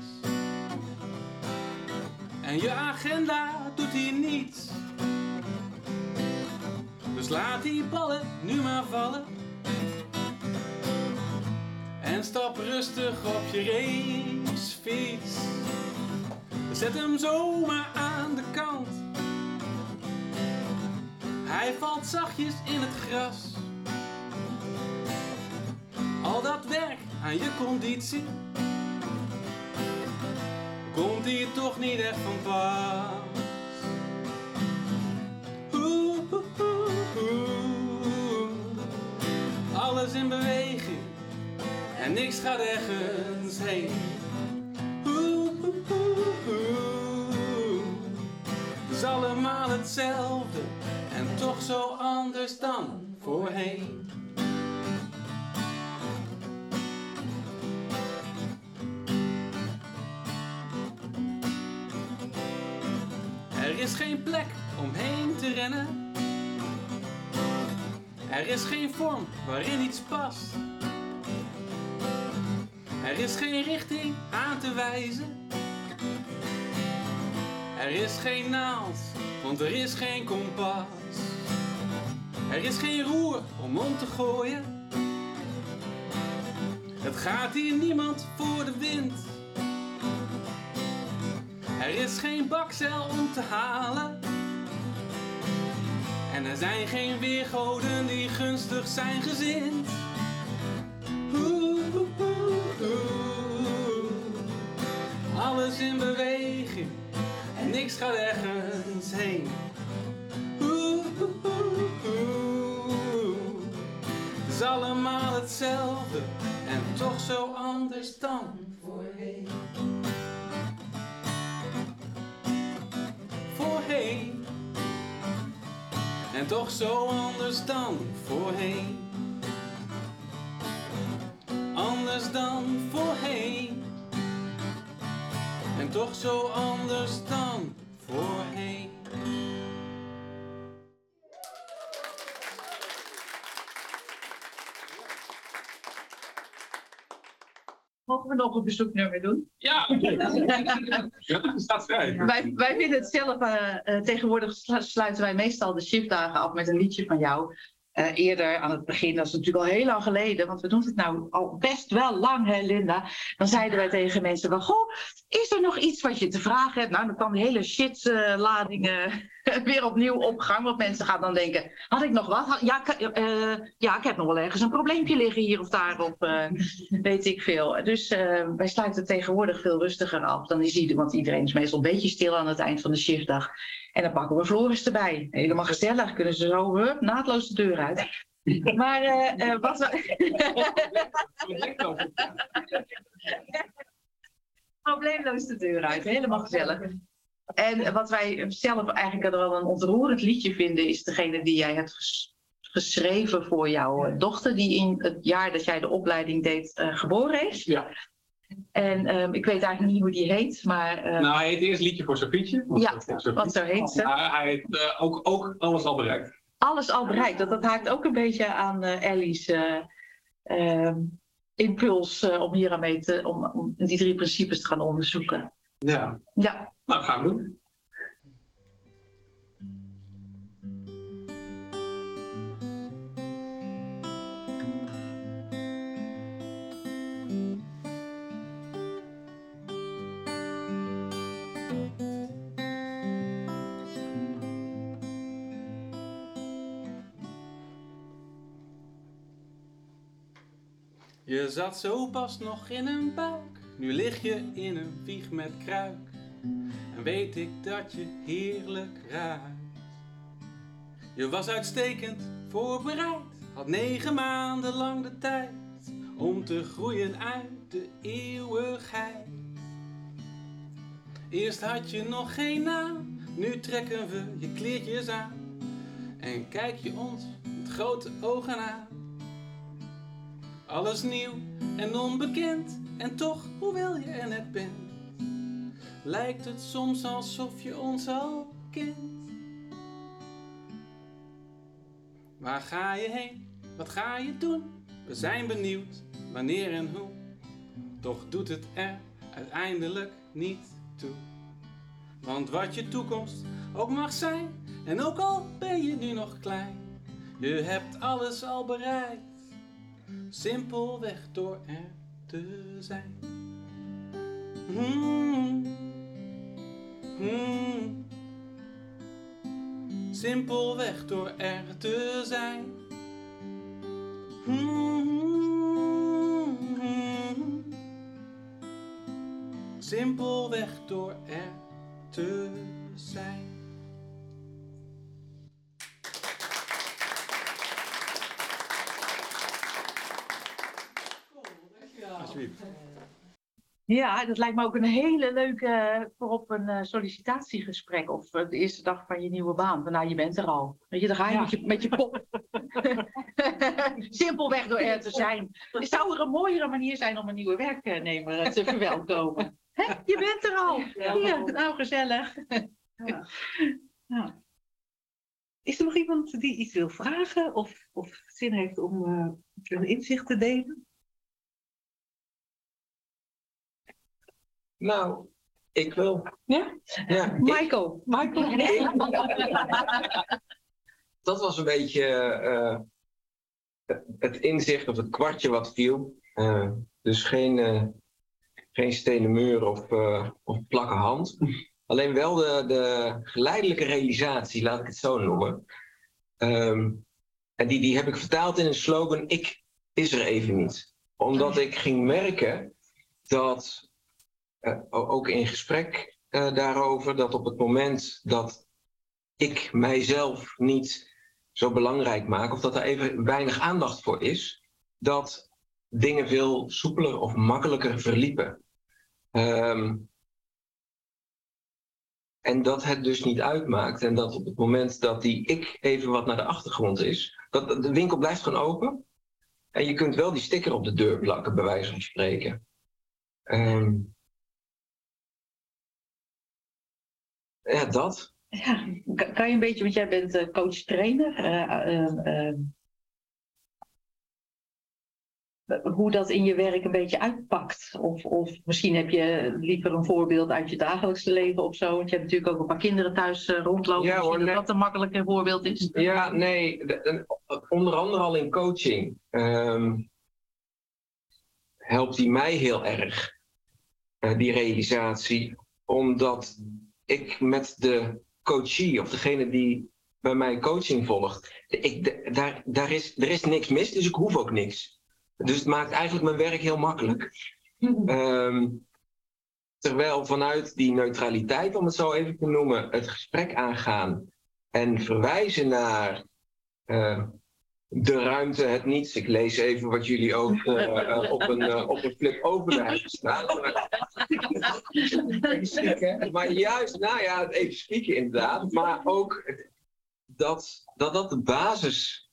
En je agenda doet hier niets. Dus laat die ballen nu maar vallen. En stap rustig op je racefiets. Zet hem zomaar aan de kant. Hij valt zachtjes in het gras. Al dat werk aan je conditie komt hier toch niet echt van pas. Oeh, oeh, oeh. Alles in beweging en niks gaat ergens heen. Het is allemaal hetzelfde en toch zo anders dan voorheen. Er is geen plek om heen te rennen. Er is geen vorm waarin iets past. Er is geen richting aan te wijzen. Er is geen naald, want er is geen kompas. Er is geen roer om om te gooien. Het gaat hier niemand voor de wind. Er is geen bakcel om te halen. En er zijn geen weergoden die gunstig zijn gezind. In beweging niks gaat ergens heen. Het is allemaal hetzelfde en toch zo anders dan voorheen. Voorheen. En toch zo anders dan voorheen. Anders dan voorheen. Toch zo anders dan voorheen. Mogen we nog een bezoeknummer doen? Ja, ja dat staat vrij. Wij, wij vinden het zelf, eh, eh, tegenwoordig slu- sluiten wij meestal de shiftdagen af met een liedje van jou. Eh, eerder aan het begin, dat is natuurlijk al heel lang geleden, want we doen het nou al best wel lang, hè Linda. Dan zeiden wij tegen mensen van, goh, is er nog iets wat je te vragen hebt? Nou, dan kwam die hele shitlading weer opnieuw op gang, want mensen gaan dan denken, had ik nog wat? Ja, ik- eh, ja, ik heb nog wel ergens een probleempje liggen hier of daar, of eh, weet ik veel. Dus eh, wij sluiten tegenwoordig veel rustiger af. Dan is want iedereen is meestal een beetje stil aan het eind van de shiftdag. En dan pakken we Floris erbij. Helemaal gezellig. Kunnen ze zo hup, naadloos de deur uit. Maar eh, wat we... Probleemloos de deur uit. Helemaal gezellig. En wat wij zelf eigenlijk wel een ontroerend liedje vinden... is degene die jij hebt ges- geschreven voor jouw dochter... die in het jaar dat jij de opleiding deed eh, geboren is. Ja. En ehm, ik weet eigenlijk niet hoe die heet, maar... eh, Nou, hij heet eerst liedje voor Sofietje. Ja, Sofietje. want zo heet ze. Maar hij heeft eh, ook, ook alles al bereikt. alles al bereikt. Dat, dat haakt ook een beetje aan eh, Ellie's eh, ehm, impuls om hier aan mee te, om, om die drie principes te gaan onderzoeken. Ja, Ja, nou gaan we doen. Je zat zo pas nog in een buik, nu lig je in een wieg met kruik. En weet ik dat je heerlijk ruikt. Je was uitstekend voorbereid, had negen maanden lang de tijd om te groeien uit de eeuwigheid. Eerst had je nog geen naam, nu trekken we je kleertjes aan en kijk je ons met grote ogen aan. Alles nieuw en onbekend en toch, hoewel je er net bent, lijkt het soms alsof je ons al kent. Waar ga je heen? Wat ga je doen? We zijn benieuwd wanneer en hoe. Toch doet het er uiteindelijk niet toe. Want wat je toekomst ook mag zijn, en ook al ben je nu nog klein, je hebt alles al bereikt. Simpelweg door er te zijn. Hmm. Hmm. Simpelweg door er te zijn. Hmm. Simpelweg door er te zijn. Alsjeblieft. Ja, dat lijkt me ook een hele leuke eh, voor op een eh, sollicitatiegesprek of eh, de eerste dag van je nieuwe baan. Van, nou, je bent er al. Weet je, dan ga je met je, met je pop. Simpelweg door er te zijn. Zou er een mooiere manier zijn om een nieuwe werknemer te verwelkomen? Hè? Je bent er al. Hier, nou gezellig. Ja. Is er nog iemand die iets wil vragen of, of zin heeft om eh, een inzicht te delen? Nou, ik wil. Ja? Ja, ik- Michael. Michael. dat was een beetje eh, het inzicht of het kwartje wat viel. Eh, dus geen, eh, geen stenen muur of, of plakke hand. Alleen wel de, de geleidelijke realisatie, laat ik het zo noemen. Ehm, en die, die heb ik vertaald in een slogan: Ik is er even niet. Omdat ik ging merken dat, ook in gesprek eh, daarover dat op het moment dat ik mijzelf niet zo belangrijk maak, of dat er even weinig aandacht voor is, dat dingen veel soepeler of makkelijker verliepen. Ehm, en dat het dus niet uitmaakt. En dat op het moment dat die ik even wat naar de achtergrond is, dat de winkel blijft gewoon open. En je kunt wel die sticker op de deur plakken, bij wijze van spreken. Ehm, ja, dat. Ja, kan je een beetje, want jij bent eh, coach-trainer. eh, eh, hoe dat in je werk een beetje uitpakt. Of, of misschien heb je liever een voorbeeld uit je dagelijkse leven of zo. Want je hebt natuurlijk ook een paar kinderen thuis rondlopen. Ja, hoor, nee. dat dat een makkelijker voorbeeld is. Ja, nee, onder andere al in coaching ehm, helpt die mij heel erg, die realisatie, omdat ik met de coachie of degene die bij mij coaching volgt, ik, de- daar, daar is, er is niks mis, dus ik hoef ook niks. Dus het maakt eigenlijk mijn werk heel makkelijk. Ehm, terwijl vanuit die neutraliteit, om het zo even te noemen, het gesprek aangaan en verwijzen naar eh, de ruimte, het niets. Ik lees even wat jullie ook eh, eh, op, een, eh, op een flip over hebben staan. maar juist, nou ja, even spieken inderdaad. Maar ook dat, dat dat de basis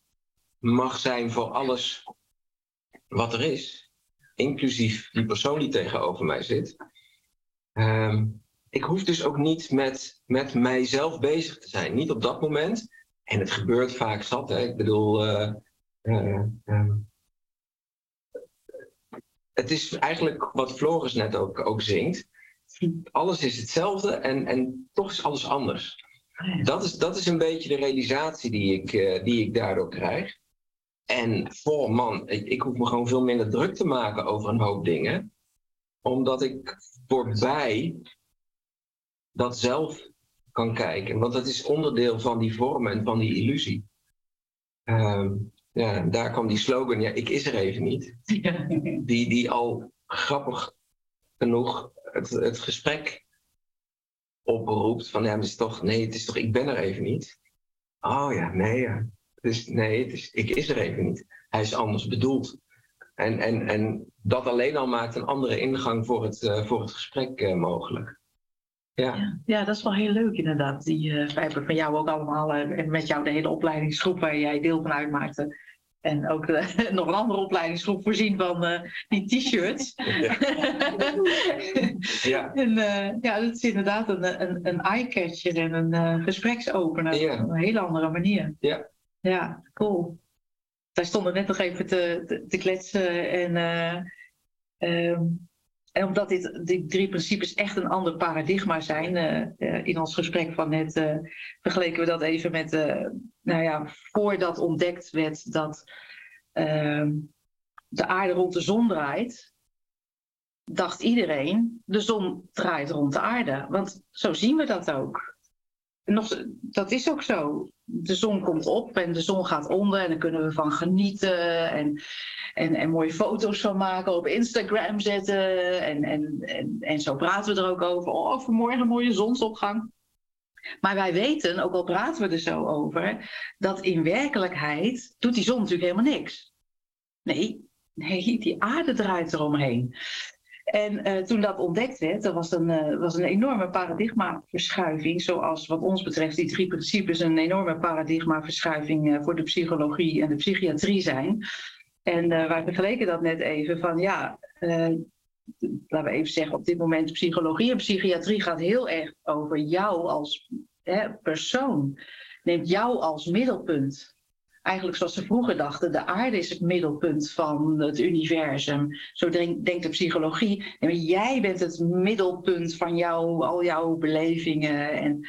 mag zijn voor alles wat er is. Inclusief die persoon die tegenover mij zit. Ehm, ik hoef dus ook niet met, met mijzelf bezig te zijn. Niet op dat moment. En het gebeurt vaak zat. Hè. Ik bedoel, eh, eh, ehm, het is eigenlijk wat Floris net ook, ook zingt. Alles is hetzelfde en, en toch is alles anders. Dat is, dat is een beetje de realisatie die ik, eh, die ik daardoor krijg. En voor man, ik, ik hoef me gewoon veel minder druk te maken over een hoop dingen. Omdat ik voorbij dat zelf kan kijken. Want dat is onderdeel van die vorm en van die illusie. Ehm, ja, daar kwam die slogan, ja, ik is er even niet. Die, die al grappig genoeg het, het gesprek oproept. Van ja, het is toch, nee, het is toch, ik ben er even niet. Oh ja, nee, ja. Dus nee, het is, ik is er even niet. Hij is anders bedoeld. En, en, en dat alleen al maakt een andere ingang voor het, eh, voor het gesprek eh, mogelijk. Ja. Ja, dat is wel heel leuk inderdaad. Die, eh wij hebben van jou ook allemaal, eh, en met jou de hele opleidingsgroep waar jij deel van uitmaakte. En ook nog een andere opleidingsgroep voorzien van eh, die t-shirts. Ja. En eh, ja, dat is inderdaad een, een, een eye-catcher en een gespreksopener op een hele andere manier. Ja. Ja, cool. Wij stonden net nog even te, te, te kletsen en, eh, ehm, en omdat dit, die drie principes echt een ander paradigma zijn, eh, eh, in ons gesprek van net eh, vergeleken we dat even met, eh, nou ja, voordat ontdekt werd dat ehm, de aarde rond de zon draait, dacht iedereen, de zon draait rond de aarde. Want zo zien we dat ook. Nog, dat is ook zo. De zon komt op en de zon gaat onder en daar kunnen we van genieten en, en, en mooie foto's van maken, op Instagram zetten. En, en, en, en zo praten we er ook over. Oh, vanmorgen mooie zonsopgang. Maar wij weten, ook al praten we er zo over, dat in werkelijkheid doet die zon natuurlijk helemaal niks. Nee, nee die aarde draait eromheen. En eh, toen dat ontdekt werd, er was een, eh, was een enorme paradigmaverschuiving. Zoals wat ons betreft die drie principes een enorme paradigmaverschuiving eh, voor de psychologie en de psychiatrie zijn. En wij vergeleken dat net even van ja, laten we even zeggen op dit moment psychologie en psychiatrie gaat heel erg over jou als hè, persoon. Neemt jou als middelpunt eigenlijk zoals ze vroeger dachten, de aarde is het middelpunt van het universum. Zo denk- denkt de psychologie. Maar jij bent het middelpunt van jou, al jouw belevingen. En,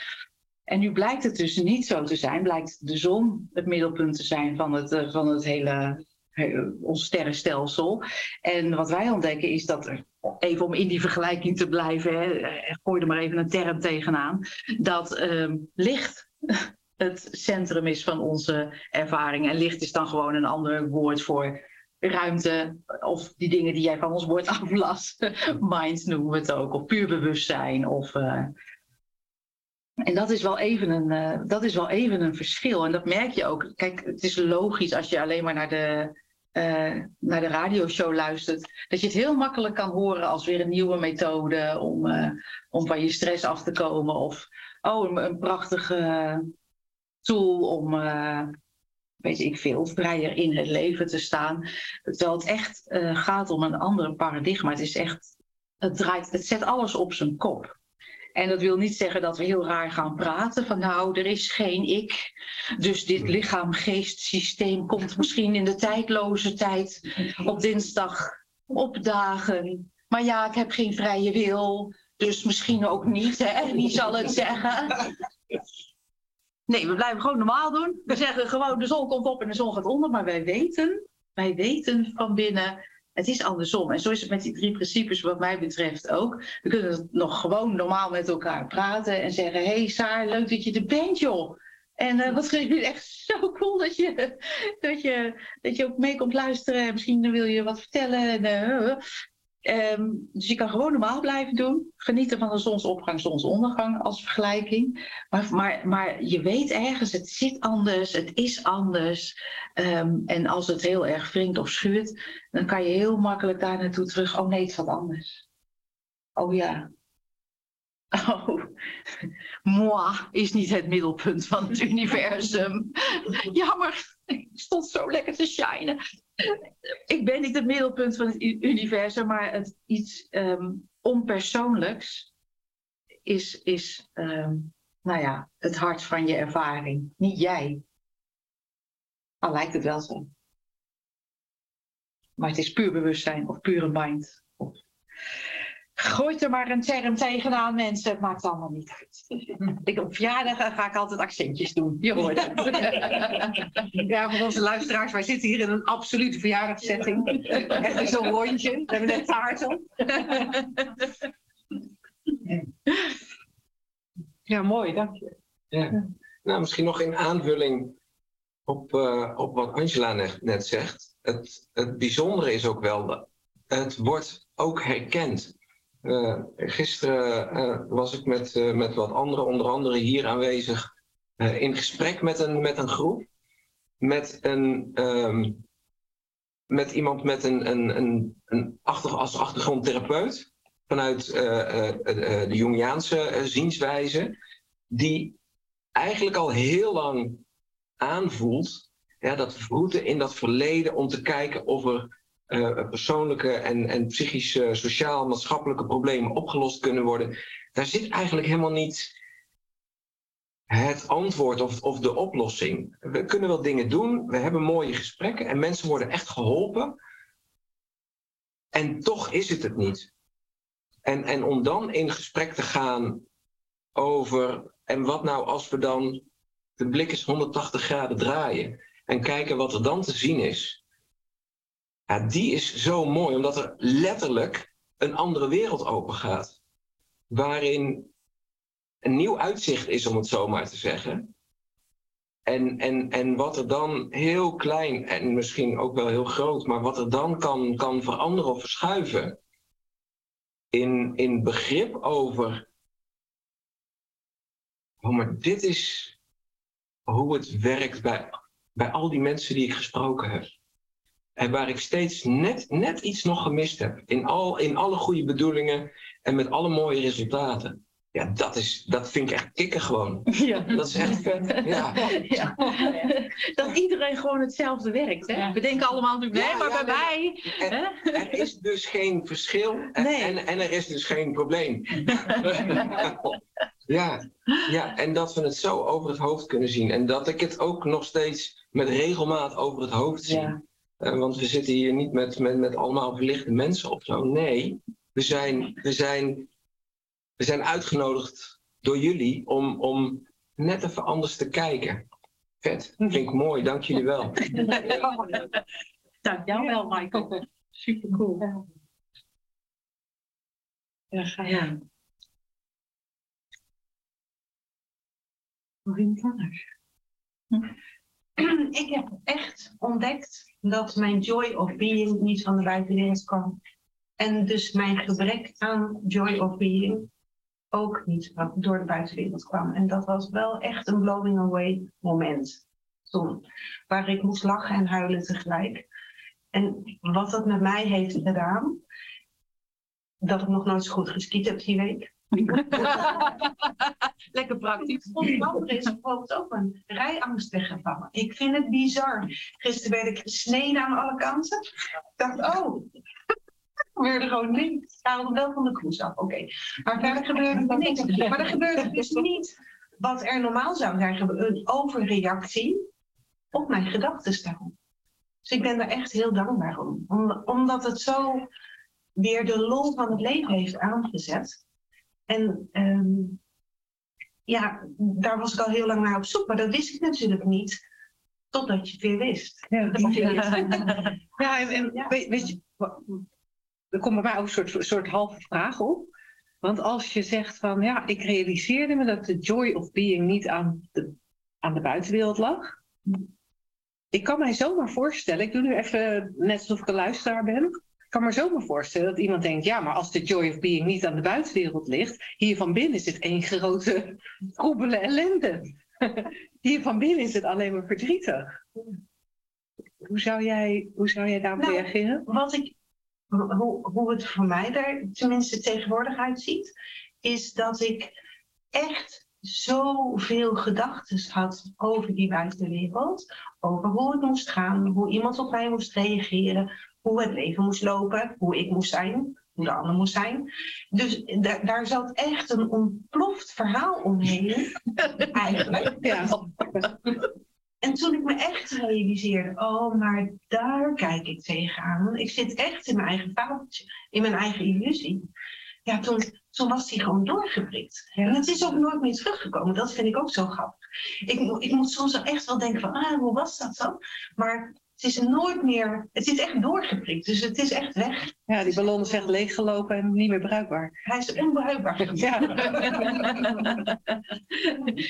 en nu blijkt het dus niet zo te zijn. Blijkt de zon het middelpunt te zijn van het, eh, van het hele, ons sterrenstelsel. En wat wij ontdekken is dat even om in die vergelijking te blijven, hè, eh, gooi er maar even een term tegenaan, dat ehm, licht het centrum is van onze ervaring. En licht is dan gewoon een ander woord voor ruimte of die dingen die jij van ons woord aflas. Mind noemen we het ook, of puur bewustzijn. Of, eh, En dat is, wel even een, eh, dat is wel even een verschil. En dat merk je ook. Kijk, het is logisch als je alleen maar naar de, uh, naar de radioshow luistert, dat je het heel makkelijk kan horen als weer een nieuwe methode om, om van je stress af te komen. Of oh, een prachtige tool om weet ik veel, vrijer in het leven te staan. Terwijl het echt uh, gaat om een ander paradigma. Het is echt, het draait, het zet alles op zijn kop. En dat wil niet zeggen dat we heel raar gaan praten van nou, er is geen ik. Dus dit lichaam-geest-systeem komt misschien in de tijdloze tijd op dinsdag opdagen. Maar ja, ik heb geen vrije wil, dus misschien ook niet. Hè? Wie zal het zeggen? Nee, we blijven gewoon normaal doen. We zeggen gewoon de zon komt op en de zon gaat onder. Maar wij weten, wij weten van binnen, het is andersom. En zo is het met die drie principes wat mij betreft ook. We kunnen nog gewoon normaal met elkaar praten en zeggen... Hey, Saar, leuk dat je er bent joh. En uh, wat vind ik echt zo cool dat je, dat, je, dat je ook mee komt luisteren. Misschien wil je wat vertellen. En, uh, Um, dus je kan gewoon normaal blijven doen. Genieten van de zonsopgang, zonsondergang als vergelijking. Maar, maar, maar je weet ergens, het zit anders, het is anders. Um, en als het heel erg wringt of schuurt, dan kan je heel makkelijk daar naartoe terug. Oh nee, het is wat anders. Oh ja. Oh, moi is niet het middelpunt van het universum. Jammer, ik stond zo lekker te shinen ik ben niet het middelpunt van het universum, maar het iets um, onpersoonlijks is, is um, nou ja, het hart van je ervaring. Niet jij. Al lijkt het wel zo. Maar het is puur bewustzijn of pure mind. Gooit er maar een term tegenaan, mensen. Het maakt allemaal niet uit. Ik, op verjaardag ga ik altijd accentjes doen. Je hoort het. Ja, voor onze luisteraars, wij zitten hier in een absolute verjaardagssetting. Echt zo'n rondje. We hebben net taart op. Ja, mooi, dank je. Ja. Nou, misschien nog in aanvulling op, uh, op wat Angela net, net zegt. Het, het bijzondere is ook wel, dat het wordt ook herkend. Uh, gisteren uh, was ik met, uh, met wat anderen, onder andere hier aanwezig, in gesprek met een, met een groep. Met, een, um, met iemand met een, een, een, een achter, als achtergrondtherapeut vanuit de Jungiaanse zienswijze, die eigenlijk al heel lang aanvoelt ja, dat we in dat verleden om te kijken of er uh, persoonlijke en, en psychische, sociaal, maatschappelijke problemen opgelost kunnen worden, daar zit eigenlijk helemaal niet het antwoord of, of de oplossing. We kunnen wel dingen doen, we hebben mooie gesprekken en mensen worden echt geholpen. En toch is het het niet. En, en om dan in gesprek te gaan over, en wat nou als we dan de blik eens 180 graden draaien en kijken wat er dan te zien is ja, die is zo mooi, omdat er letterlijk een andere wereld open gaat. Waarin een nieuw uitzicht is, om het zo maar te zeggen. En, en, en wat er dan heel klein en misschien ook wel heel groot, maar wat er dan kan, kan veranderen of verschuiven. In, in begrip over. Oh, maar dit is hoe het werkt bij, bij al die mensen die ik gesproken heb. En waar ik steeds net, net iets nog gemist heb. In, al, in alle goede bedoelingen en met alle mooie resultaten. Ja, dat, is, dat vind ik echt kicken gewoon. Ja. Dat is echt vet. Ja. ja. Dat iedereen gewoon hetzelfde werkt. Hè? We denken allemaal nu, nee, maar bij mij. Er, er, is dus geen verschil en, nee. en, en, er is dus geen probleem. ja. ja, en dat we het zo over het hoofd kunnen zien. En dat ik het ook nog steeds met regelmaat over het hoofd zie. Uh, want we zitten hier niet met, met, met allemaal verlichte mensen of zo. Nee, we zijn, we zijn, we zijn uitgenodigd door jullie om, om net even anders te kijken. Vet, vind ik mooi, dank jullie wel. dank jou wel, Michael. Super cool. Ja, ga ja. Nog iemand anders? Hm? ik heb echt ontdekt dat mijn joy of being niet van de buitenwereld kwam. En dus mijn gebrek aan joy of being ook niet door de buitenwereld kwam. En dat was wel echt een blowing away moment toen. Waar ik moest lachen en huilen tegelijk. En wat dat met mij heeft gedaan, dat ik nog nooit zo goed geskiet heb die week. Lekker praktisch. Onder is bijvoorbeeld ook een rijangst weggevallen. Ik vind het bizar. Gisteren werd ik gesneden aan alle kanten. Ik dacht, oh, gebeurde gewoon niks. Ik haalde wel van de koers af, oké. Maar verder gebeurde er niks. Maar er gebeurde dus niet wat er normaal zou zijn, een overreactie op mijn gedachten Dus ik ben daar echt heel dankbaar om. omdat het zo weer de lol van het leven heeft aangezet. En ehm, ja, daar was ik al heel lang naar op zoek, maar dat wist ik natuurlijk niet. Totdat je het weer wist. Ja, ja en, Weet, je, er komt bij mij ook een soort, soort halve vraag op. Want als je zegt van ja, ik realiseerde me dat de joy of being niet aan de, aan de buitenwereld lag. Ik kan mij zomaar voorstellen, ik doe nu even net alsof ik een luisteraar ben kan me zo me voorstellen dat iemand denkt, ja, maar als de joy of being niet aan de buitenwereld ligt, hier van binnen is het één grote troebele ellende. hier van binnen is het alleen maar verdrietig. Hoe zou jij, hoe zou jij daarop nou, reageren? Wat ik, hoe, hoe het voor mij daar tenminste tegenwoordig uitziet, is dat ik echt zoveel gedachten had over die buitenwereld. Over hoe het moest gaan, hoe iemand op mij moest reageren, hoe het leven moest lopen, hoe ik moest zijn, hoe de ander moest zijn. Dus daar zat echt een ontploft verhaal omheen, eigenlijk. Ja. En toen ik me echt realiseerde, oh, maar daar kijk ik tegenaan. Ik zit echt in mijn eigen foutje, in mijn eigen illusie. Ja, toen, toen was die gewoon doorgeprikt. En het is ook nooit meer teruggekomen. Dat vind ik ook zo grappig. Ik, ik moet soms echt wel denken van, ah, hoe was dat dan? Maar het is nooit meer, het is echt doorgeprikt, dus het is echt weg. Ja, die ballon is echt leeggelopen en niet meer bruikbaar. Hij is onbruikbaar. Ja.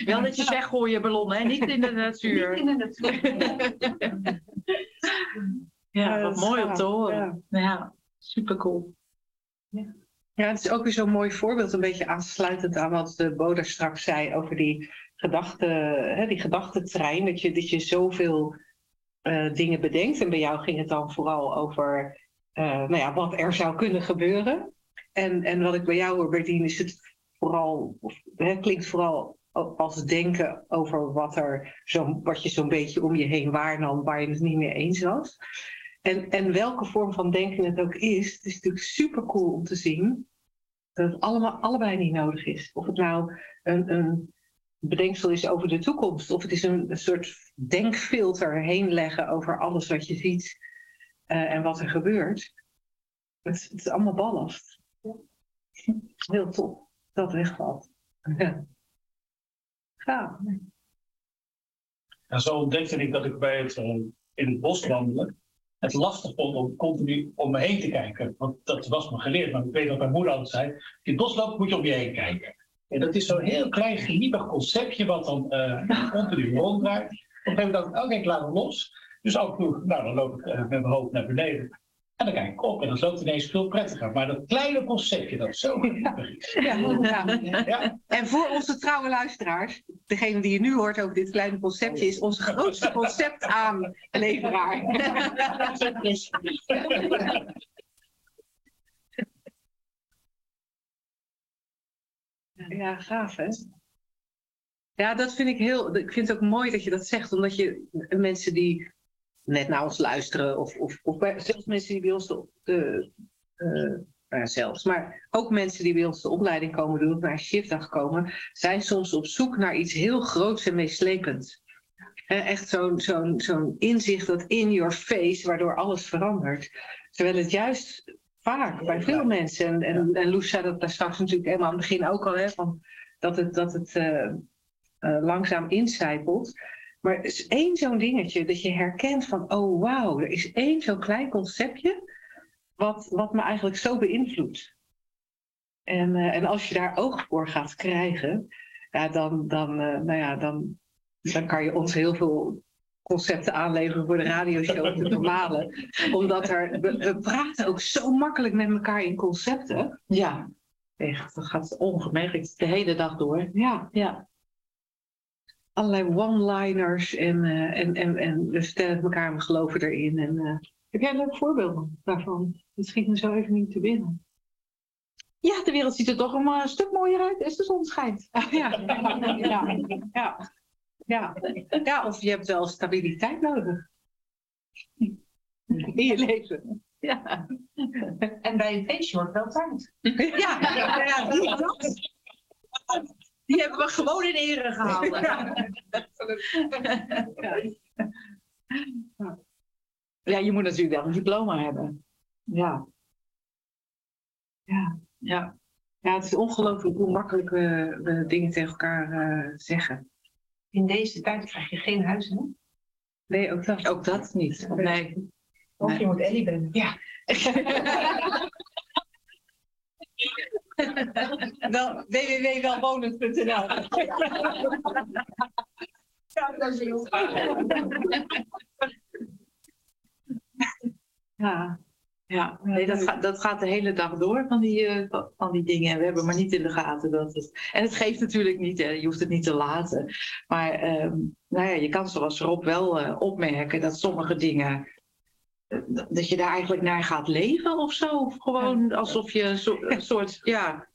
Wel netjes weggooien ballon, hè? niet in de natuur. Niet in de natuur. ja, wat mooi om te horen. Ja, ja super cool. Ja. ja, het is ook weer zo'n mooi voorbeeld, een beetje aansluitend aan wat de Boder straks zei over die gedachte, hè, die gedachtentrein, dat je, dat je zoveel uh, dingen bedenkt. En bij jou ging het dan vooral over uh, nou ja, wat er zou kunnen gebeuren. En, en wat ik bij jou hoor, Bertien, is het vooral, of, klinkt vooral als denken over wat, er zo, wat je zo'n beetje om je heen waarnam, waar je het niet meer eens was. En, en welke vorm van denken het ook is, het is natuurlijk super cool om te zien dat het allemaal, allebei niet nodig is. Of het nou een, een bedenksel is over de toekomst. Of het is een, soort denkfilter heen leggen over alles wat je ziet uh, en wat er gebeurt. Het, het is allemaal ballast. Heel tof dat wegvalt. Ja. Ga. En zo ontdekte ik dat ik bij het uh, in het bos wandelen het lastig vond om continu om me heen te kijken. Want dat was me geleerd. Maar ik weet dat mijn moeder altijd zei: in het bos loopt moet je om je heen kijken. En dat is zo'n heel klein geniepig conceptje wat dan uh, continu ronddraait. Op een gegeven moment dacht ik, oké, ik laat hem los. Dus ook nou dan loop ik uh, met mijn hoofd naar beneden. En dan kijk ik op en dat loopt ineens veel prettiger. Maar dat kleine conceptje dat zo geniepig is. Ja, ja. ja. En voor onze trouwe luisteraars, degene die je nu hoort over dit kleine conceptje, is onze grootste conceptaanleveraar. Ja, gaaf hè? Ja, dat vind ik heel. Ik vind het ook mooi dat je dat zegt, omdat je mensen die net naar ons luisteren, of, of, of zelfs mensen die bij ons de, uh, nou zelfs, maar ook mensen die bij ons de opleiding komen doen, naar shiftdag komen, zijn soms op zoek naar iets heel groots en meeslepends. echt zo'n zo'n zo'n inzicht dat in your face, waardoor alles verandert. Terwijl het juist Vaak, bij veel mensen. En, en, en Loes zei dat daar straks natuurlijk helemaal aan het begin ook al, hè, van dat het, dat het uh, uh, langzaam incijpelt. Maar het is één zo'n dingetje dat je herkent van, oh wauw, er is één zo'n klein conceptje wat, wat me eigenlijk zo beïnvloedt. En, uh, en als je daar oog voor gaat krijgen, ja, dan, dan, nou ja, dan, dan kan je ons heel veel concepten aanleveren voor de radioshow, de normale. Omdat er, we, we praten ook zo makkelijk met elkaar in concepten. Ja, echt. Dat gaat ongemerkt de hele dag door. Ja. Ja. Allerlei one-liners en, eh, en, en, en we vertellen het elkaar en we geloven erin. En, eh, heb jij een leuk voorbeeld daarvan? Het schiet me zo even niet te binnen. Ja, de wereld ziet er toch een eh, stuk mooier uit als de zon schijnt. Ja. ja. Ja. Ja. ja, of je hebt wel stabiliteit nodig. In je leven. Ja. En bij een feestje wordt wel tijd. Ja, ja, ja die. Die hebben we gewoon in ere gehouden. Ja, je moet natuurlijk wel een diploma hebben. Ja. Ja. Ja. ja, het is ongelooflijk hoe makkelijk we, we dingen tegen elkaar eh, zeggen. In deze tijd krijg je geen huis, hè? Nee, ook dat. Ook dat niet. Nee. Of je moet Ellie bellen. Ja. Wel, www.welwonend.nl Ja, dat is heel Ja. Ja, nee, dat, gaat, dat gaat de hele dag door van die, eh, van die dingen. En we hebben maar niet in de gaten dat het. En het geeft natuurlijk niet, hè, je hoeft het niet te laten. Maar ehm, nou ja, je kan zoals Rob wel eh, opmerken dat sommige dingen. eh, dat je daar eigenlijk naar gaat leven of zo. Of gewoon alsof je een soort, een soort ja,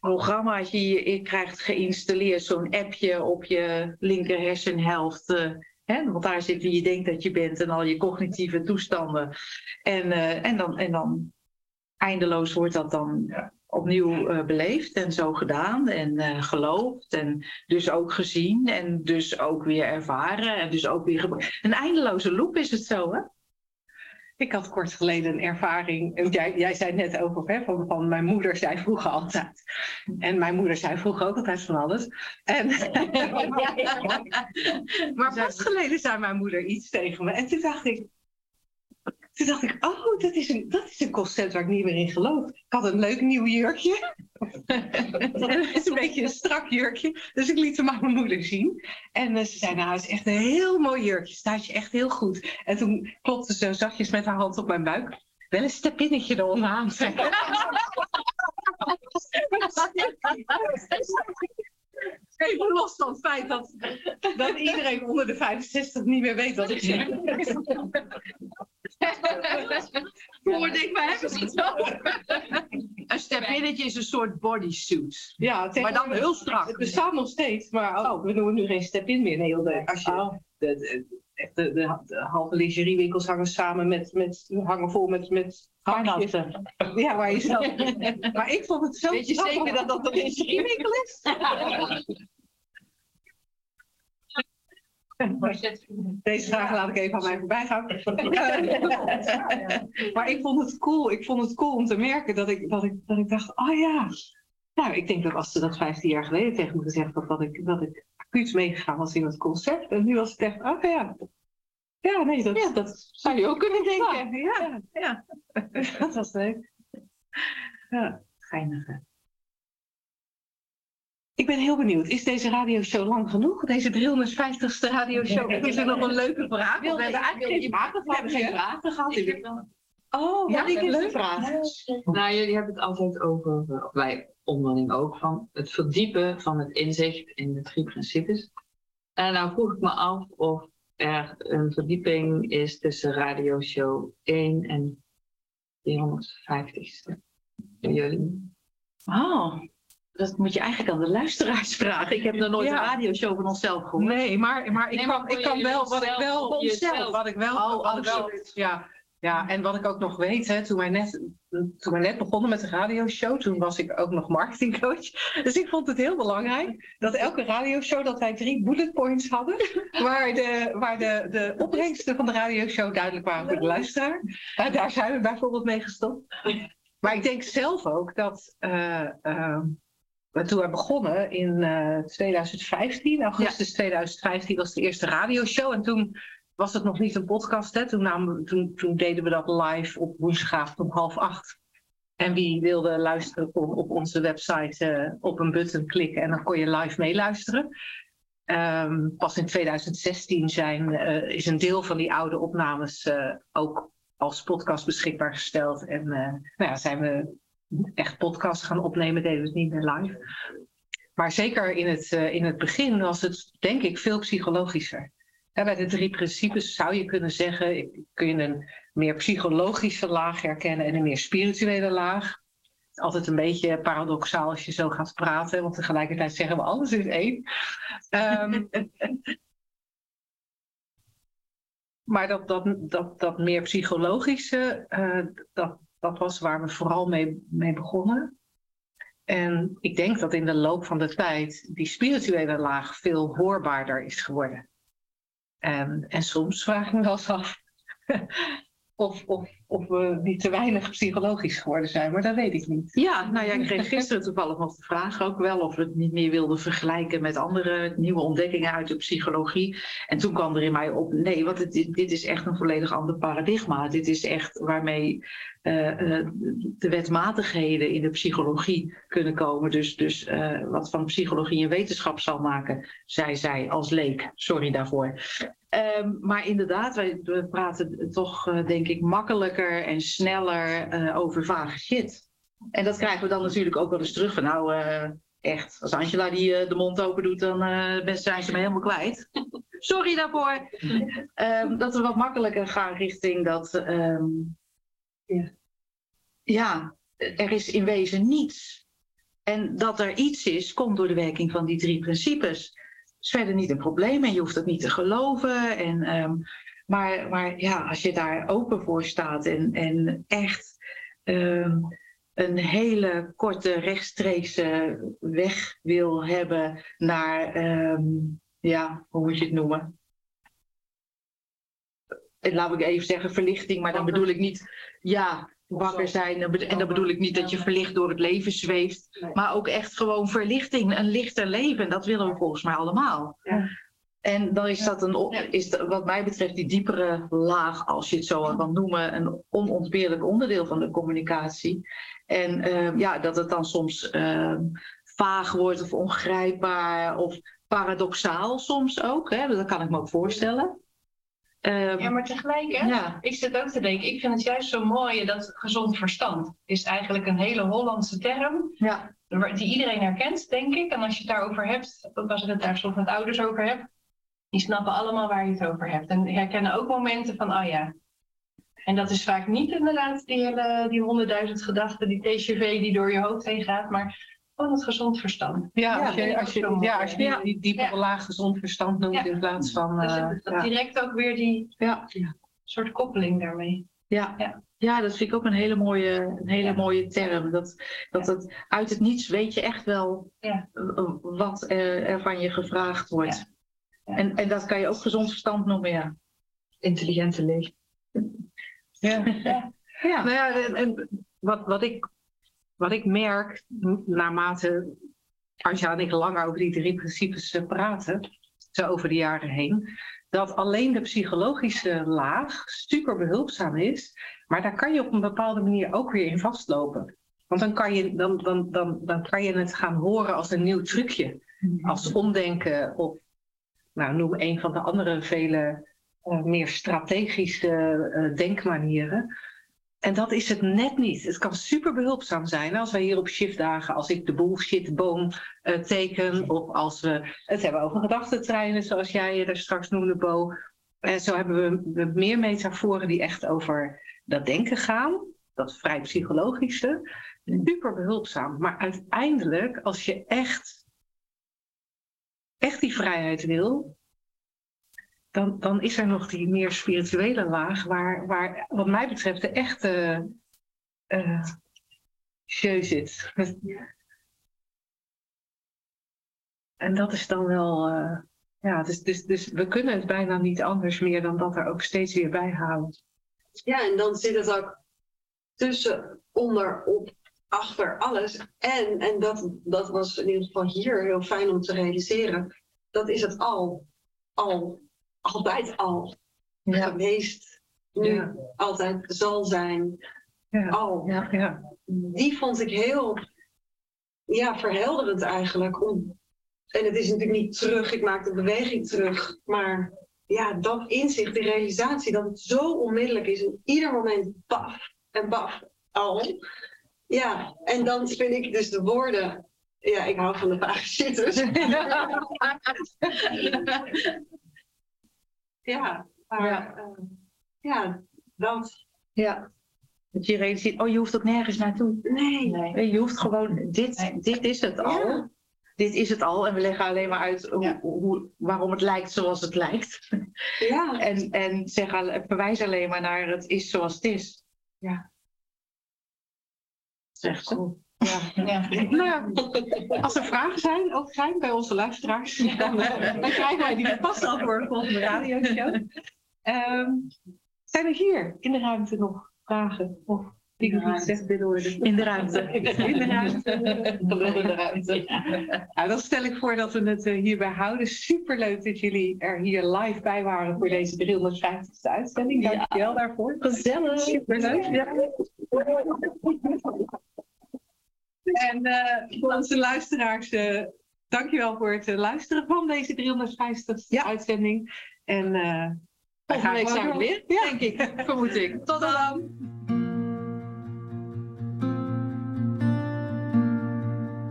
programmaatje je, je krijgt geïnstalleerd. Zo'n appje op je linker hersenhelft. Hè, want daar zit wie je denkt dat je bent en al je cognitieve toestanden. En, eh, en, dan, en dan eindeloos wordt dat dan opnieuw eh, beleefd en zo gedaan en eh, geloofd. En dus ook gezien en dus ook weer ervaren en dus ook weer. Een eindeloze loop is het zo, hè? Ik had kort geleden een ervaring. Jij, jij zei net ook hè, van, van mijn moeder zei vroeger altijd. En mijn moeder zei vroeger ook altijd van alles. En, maar pas geleden zei mijn moeder iets tegen me. En toen dacht ik. Toen dacht ik, oh, dat is, een, dat is een concept waar ik niet meer in geloof. Ik had een leuk nieuw jurkje. het is een beetje een strak jurkje. Dus ik liet hem aan mijn moeder zien. En eh, ze zei, nou, is echt een heel mooi jurkje. Staat je echt heel goed. En toen klopte ze zachtjes met haar hand op mijn buik. Wel een stepinnetje erondaan. Even los van het feit dat, dat iedereen onder de 65 niet meer weet wat ik zeg. Hoor, denk maar, hebben ze het over? Een stepinnetje is een soort bodysuit. Ja, Maar dan heel strak. Het bestaat nog steeds, maar oh, we noemen nu geen step-in meer. Nee, joh, de- als je, de, de, echt de, de, de halve lingeriewinkels hangen samen met, met hangen vol met, met. Ja, waar je zelf. Maar ik vond het zo. Weet je zeker dat dat een lingeriewinkel is? Deze vraag laat ik even aan mij voorbij gaan. maar ik vond het cool. Ik vond het cool om te merken dat ik, dat ik, dat ik dacht, oh ja. Nou, ik denk dat als ze dat 15 jaar geleden tegen me gezegd had, dat ik, dat ik acuut meegegaan was in het concept. En nu was het echt, oh ja. Ja, nee, dat, Ja, dat zou je ook kunnen denken. Ja, ja. dat was leuk. Ja. Geinig, hè? Ik ben heel benieuwd. Is deze radioshow lang genoeg? Deze 350ste radioshow? Is er nog een leuke vraag? We hebben eigenlijk geen vragen We hebben geen vragen gehad. Ik wel- Oh, Ja, wat ik heb leuke een vraag. Nou, jullie hebben het altijd over, eh, wij onderling ook, van het verdiepen van het inzicht in de drie principes. En nou vroeg ik me af of er een verdieping is tussen radioshow 1 en 450ste. Jullie? Oh, dat moet je eigenlijk aan de luisteraars vragen. Ik heb nog nooit Ja. een radioshow van onszelf gehoord. Nee, maar, maar ik Nee, maar kan, ik kan wel wat ik wel onszelf, jezelf. wat ik wel, Oh, wat ik wel absoluut. ja, ja, en wat ik ook nog weet, hè, toen wij net, toen wij net begonnen met de radioshow, toen was ik ook nog marketingcoach. Dus ik vond het heel belangrijk dat elke radioshow dat wij drie bullet points hadden, waar de, waar de, de opbrengsten van de radioshow duidelijk waren voor de luisteraar. Eh, daar zijn we bijvoorbeeld mee gestopt. Maar ik denk zelf ook dat eh, eh, maar toen we begonnen in eh, 2015, augustus 2015 was de eerste radioshow. En toen was het nog niet een podcast. Hè? Toen, namen, toen, toen deden we dat live op woensdagavond om half acht. En wie wilde luisteren kon op onze website eh, op een button klikken en dan kon je live meeluisteren. Ehm, pas in 2016 zijn, eh, is een deel van die oude opnames eh, ook als podcast beschikbaar gesteld. En eh, nou ja, zijn we echt podcasts gaan opnemen, deden we het niet meer live. Maar zeker in het, in het begin was het denk ik veel psychologischer. bij de drie principes zou je kunnen zeggen, kun je een meer psychologische laag herkennen en een meer spirituele laag. Altijd een beetje paradoxaal als je zo gaat praten, want tegelijkertijd zeggen we alles is één. Um, maar dat, dat, dat, dat meer psychologische, uh, dat, dat was waar we vooral mee, mee begonnen. En ik denk dat in de loop van de tijd die spirituele laag veel hoorbaarder is geworden. En, en soms vraag ik me af of, of, of we niet te weinig psychologisch geworden zijn, maar dat weet ik niet. Ja, nou ja, ik kreeg gisteren toevallig nog de vraag ook wel of we het niet meer wilden vergelijken met andere nieuwe ontdekkingen uit de psychologie. En toen kwam er in mij op, nee, want dit, dit is echt een volledig ander paradigma. Dit is echt waarmee uh, uh, de wetmatigheden in de psychologie kunnen komen. Dus, dus uh, wat van psychologie een wetenschap zal maken, zei zij als leek. Sorry daarvoor. Um, maar inderdaad, wij, we praten toch, uh, denk ik, makkelijker en sneller uh, over vage shit. En dat krijgen we dan natuurlijk ook wel eens terug van, nou, uh, echt, als Angela die de mond open doet, dan zijn ze me helemaal kwijt. Sorry daarvoor. Um, dat we wat makkelijker gaan richting dat, um, ja. ja, er is in wezen niets. En dat er iets is, komt door de werking van die drie principes is verder niet een probleem en je hoeft dat niet te geloven. En, um, maar, maar ja, als je daar open voor staat en, en echt um, een hele korte rechtstreekse weg wil hebben naar, um, ja, hoe moet je het noemen? Laat ik even zeggen verlichting, maar dan bedoel ik niet, ja, wakker zijn. En dan bedoel ik niet dat je verlicht door het leven zweeft, maar ook echt gewoon verlichting, een lichter leven. Dat willen we volgens mij allemaal. Ja. En dan is dat een, is wat mij betreft die diepere laag, als je het zo kan noemen, een onontbeerlijk onderdeel van de communicatie. En uh, ja, dat het dan soms uh, vaag wordt of ongrijpbaar of paradoxaal soms ook. Hè? Dat kan ik me ook voorstellen. Um, ja, maar tegelijk, hè, ja. ik zit ook te denken, ik vind het juist zo mooi dat gezond verstand is eigenlijk een hele Hollandse term, ja. die iedereen herkent, denk ik. En als je het daarover hebt, ook als ik het daar soms met ouders over heb, die snappen allemaal waar je het over hebt. En herkennen ook momenten van, oh ja. En dat is vaak niet inderdaad die honderdduizend gedachten, die TGV die door je hoofd heen gaat, maar gewoon het gezond verstand. Ja, als je, als je, ja, als je die, die diepere laag gezond verstand noemt in plaats van... Dus dat direct ook weer die ja. soort koppeling daarmee. Ja. ja. Ja, dat vind ik ook een hele mooie, een hele mooie term. Dat, dat het uit het niets weet je echt wel wat er, er, van je gevraagd wordt. En, en dat kan je ook gezond verstand noemen, ja. Intelligente leven. Ja. ja. Nou ja, en, en wat, wat ik wat ik merk, naarmate Anja en ik langer over die drie principes eh, praten, zo over de jaren heen, dat alleen de psychologische laag super behulpzaam is, maar daar kan je op een bepaalde manier ook weer in vastlopen. Want dan kan je, dan, dan, dan, dan kan je het gaan horen als een nieuw trucje, mhm. als omdenken of, nou, noem een van de andere vele uh, meer strategische uh, denkmanieren. En dat is het net niet. Het kan super behulpzaam zijn als wij hier op shiftdagen, als ik de bullshitboom uh, teken, of als we het hebben over gedachtentreinen, zoals jij er straks noemde, Bo. En zo hebben we meer metaforen die echt over dat denken gaan, dat vrij psychologische. Super behulpzaam. Maar uiteindelijk, als je echt, echt die vrijheid wil, dan, dan is er nog die meer spirituele laag, waar, waar wat mij betreft de echte uh, zit. En dat is dan wel, uh, ja, dus, dus, dus we kunnen het bijna niet anders meer dan dat er ook steeds weer bij halen. Ja, en dan zit het ook tussen, onder, op, achter alles. En, en dat, dat was in ieder geval hier heel fijn om te realiseren, dat is het al. Al altijd al ja. geweest, nu ja. altijd zal zijn. Ja. Al. Die vond ik heel ja, verhelderend eigenlijk. Om, En het is natuurlijk niet terug, ik maak de beweging terug. Maar ja, dat inzicht, die realisatie dat het zo onmiddellijk is. In ieder moment baf en baf al. Ja, en dan vind ik dus de woorden. Ja, ik hou van de vage zitters. ja, maar ja, ja dat. Ja. Dat je realiseert, oh, je hoeft ook nergens naartoe. Nee. Je hoeft gewoon, dit, dit is het al. Dit is het al. En we leggen alleen maar uit hoe, hoe, waarom het lijkt zoals het lijkt. Ja. en, en zeggen, verwijs alleen maar naar het is zoals het is. Ja. Zeg zo. Ja. ja. Nou, als er vragen zijn, ook zijn bij onze luisteraars, dan, eh, dan krijgen wij die vast al voor de volgende radioshow. Ehm zijn er hier in de ruimte nog vragen of dingen die gezegd willen worden? In de ruimte. In de ruimte. In de ruimte. Nou, dan stel ik voor dat we het eh, hierbij houden. Superleuk dat jullie er hier live bij waren voor deze 350ste uitzending. Dankjewel ja. daarvoor. Gezellig. Superleuk. Ja. En uh, voor onze luisteraars, uh, dankjewel voor het luisteren van deze 350ste ja. uitzending. En uh, volgende week zijn we weer, ja. denk ik, vermoed ik. Tot dan.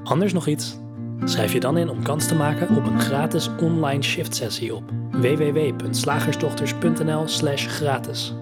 Anders nog iets? Schrijf je dan in om kans te maken op een gratis online shift sessie op www.slagersdochters.nl/gratis.